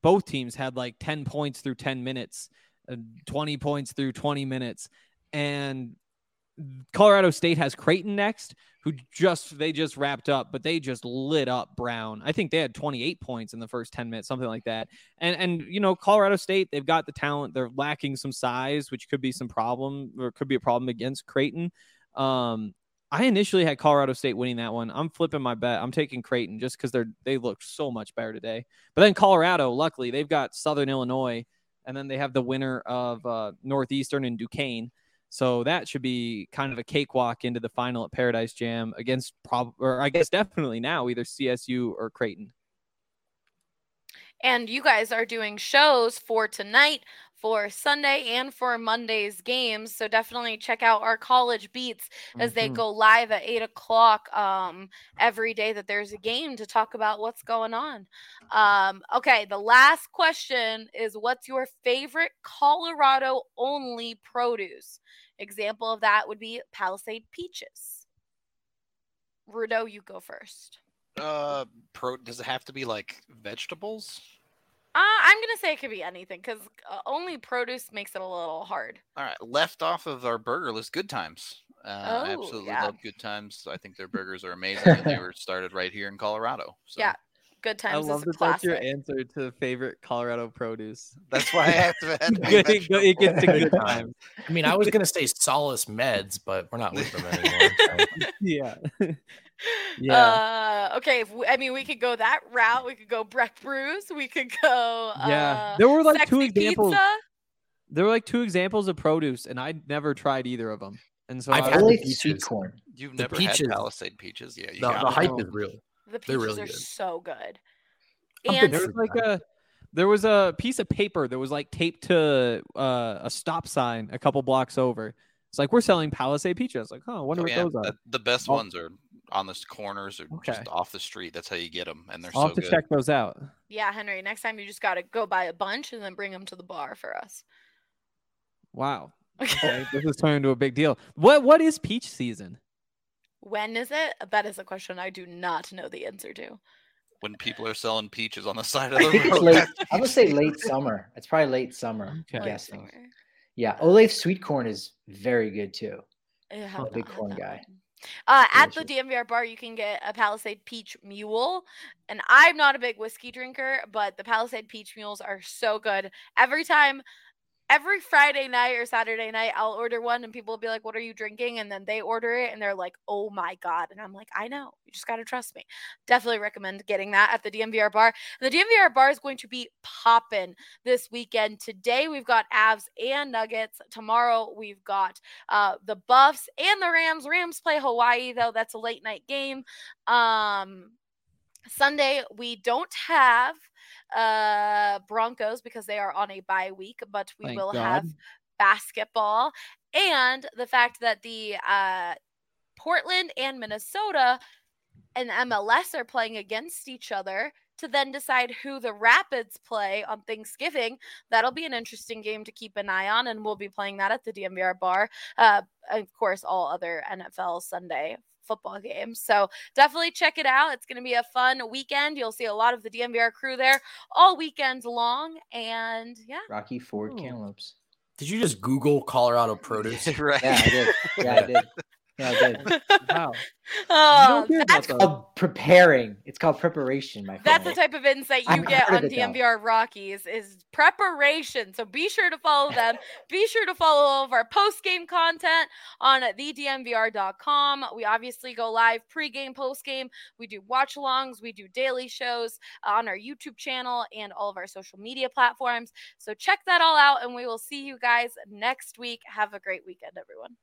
both teams had like ten points through ten minutes, uh, twenty points through twenty minutes, and Colorado State has Creighton next, who just they just wrapped up, but they just lit up Brown. I think they had 28 points in the first 10 minutes, something like that. And and you know, Colorado State, they've got the talent. They're lacking some size, which could be some problem or could be a problem against Creighton. Um, I initially had Colorado State winning that one. I'm flipping my bet. I'm taking Creighton just because they're they look so much better today. But then Colorado, luckily, they've got Southern Illinois, and then they have the winner of uh, Northeastern and Duquesne. So that should be kind of a cakewalk into the final at Paradise Jam against prob or I guess definitely now either CSU or Creighton. And you guys are doing shows for tonight, for Sunday, and for Monday's games. So definitely check out our college beats as mm-hmm. they go live at eight o'clock um, every day that there's a game to talk about what's going on. Um, okay, the last question is what's your favorite Colorado only produce? Example of that would be Palisade peaches. Rudo, you go first. Uh, pro. Does it have to be like vegetables? Uh, I'm gonna say it could be anything because uh, only produce makes it a little hard. All right, left off of our burger list, Good Times. Uh, oh, I absolutely yeah. love Good Times. I think their burgers are amazing, and they were started right here in Colorado. So. Yeah, Good Times. I love that that's your answer to favorite Colorado produce. That's <laughs> why I have to. it gets to Good Times. I mean, I was gonna say Solace Meds, but we're not with them anymore. So. <laughs> yeah. <laughs> yeah. Uh, okay. We, I mean, we could go that route. We could go Breck Brews. We could go. Yeah. Uh, there were like two examples. Pizza. There were like two examples of produce, and I never tried either of them. And so I've I had the sweet corn. You've the never peaches. had Palisade peaches, yeah? the, the hype is real. The peaches really are good. so good. And there was like a there was a piece of paper that was like taped to uh, a stop sign a couple blocks over. It's like we're selling Palisade peaches. Like, oh, I wonder oh, what yeah. those are. The best oh. ones are on the corners or okay. just off the street. That's how you get them, and they're I'll so have to good. check those out. Yeah, Henry. Next time you just got to go buy a bunch and then bring them to the bar for us. Wow. <laughs> Okay, this is turning into a big deal. What what is peach season? When is it? That is a question I do not know the answer to. when people are selling peaches on the <laughs> side of the road. late. <laughs> I'm gonna say late summer. It's probably late summer. I'm Okay. guessing. Yeah, Olathe sweet corn is very good too. I have I'm a big corn guy. Uh, at the Delicious. DNVR bar, you can get a Palisade Peach Mule. And I'm not a big whiskey drinker, but the Palisade Peach Mules are so good. Every time, every Friday night or Saturday night, I'll order one and people will be like, What are you drinking? And then they order it and they're like, Oh my God. And I'm like, I know. You just got to trust me. Definitely recommend getting that at the DNVR bar. The DNVR bar is going to be popping this weekend. Today, we've got Avs and Nuggets. Tomorrow, we've got uh, the Buffs and the Rams. Rams play Hawaii, though. That's a late night game. Um, Sunday, we don't have uh Broncos because they are on a bye week, but we Thank will God. have basketball and the fact that the uh Portland and Minnesota and MLS are playing against each other to then decide who the Rapids play on Thanksgiving. That'll be an interesting game to keep an eye on, and we'll be playing that at the DNVR bar. Uh, of course, all other NFL Sunday football games. So definitely check it out. It's going to be a fun weekend. You'll see a lot of the DNVR crew there all weekend long. And yeah, Rocky Ford Ooh. cantaloupes. Did you just Google Colorado <laughs> produce? right. Yeah, I did. Yeah, I did. <laughs> Yeah, I did. Wow. Oh, that's. Called preparing. It's called preparation, my friend. That's the type of insight you I've get on of though. DNVR Rockies is preparation. So be sure to follow them. be sure to follow all of our post game content on thednvr.com. We obviously go live pre-game, post-game. We do watch alongs, we do daily shows on our YouTube channel and all of our social media platforms. So check that all out and we will see you guys next week. Have a great weekend, everyone.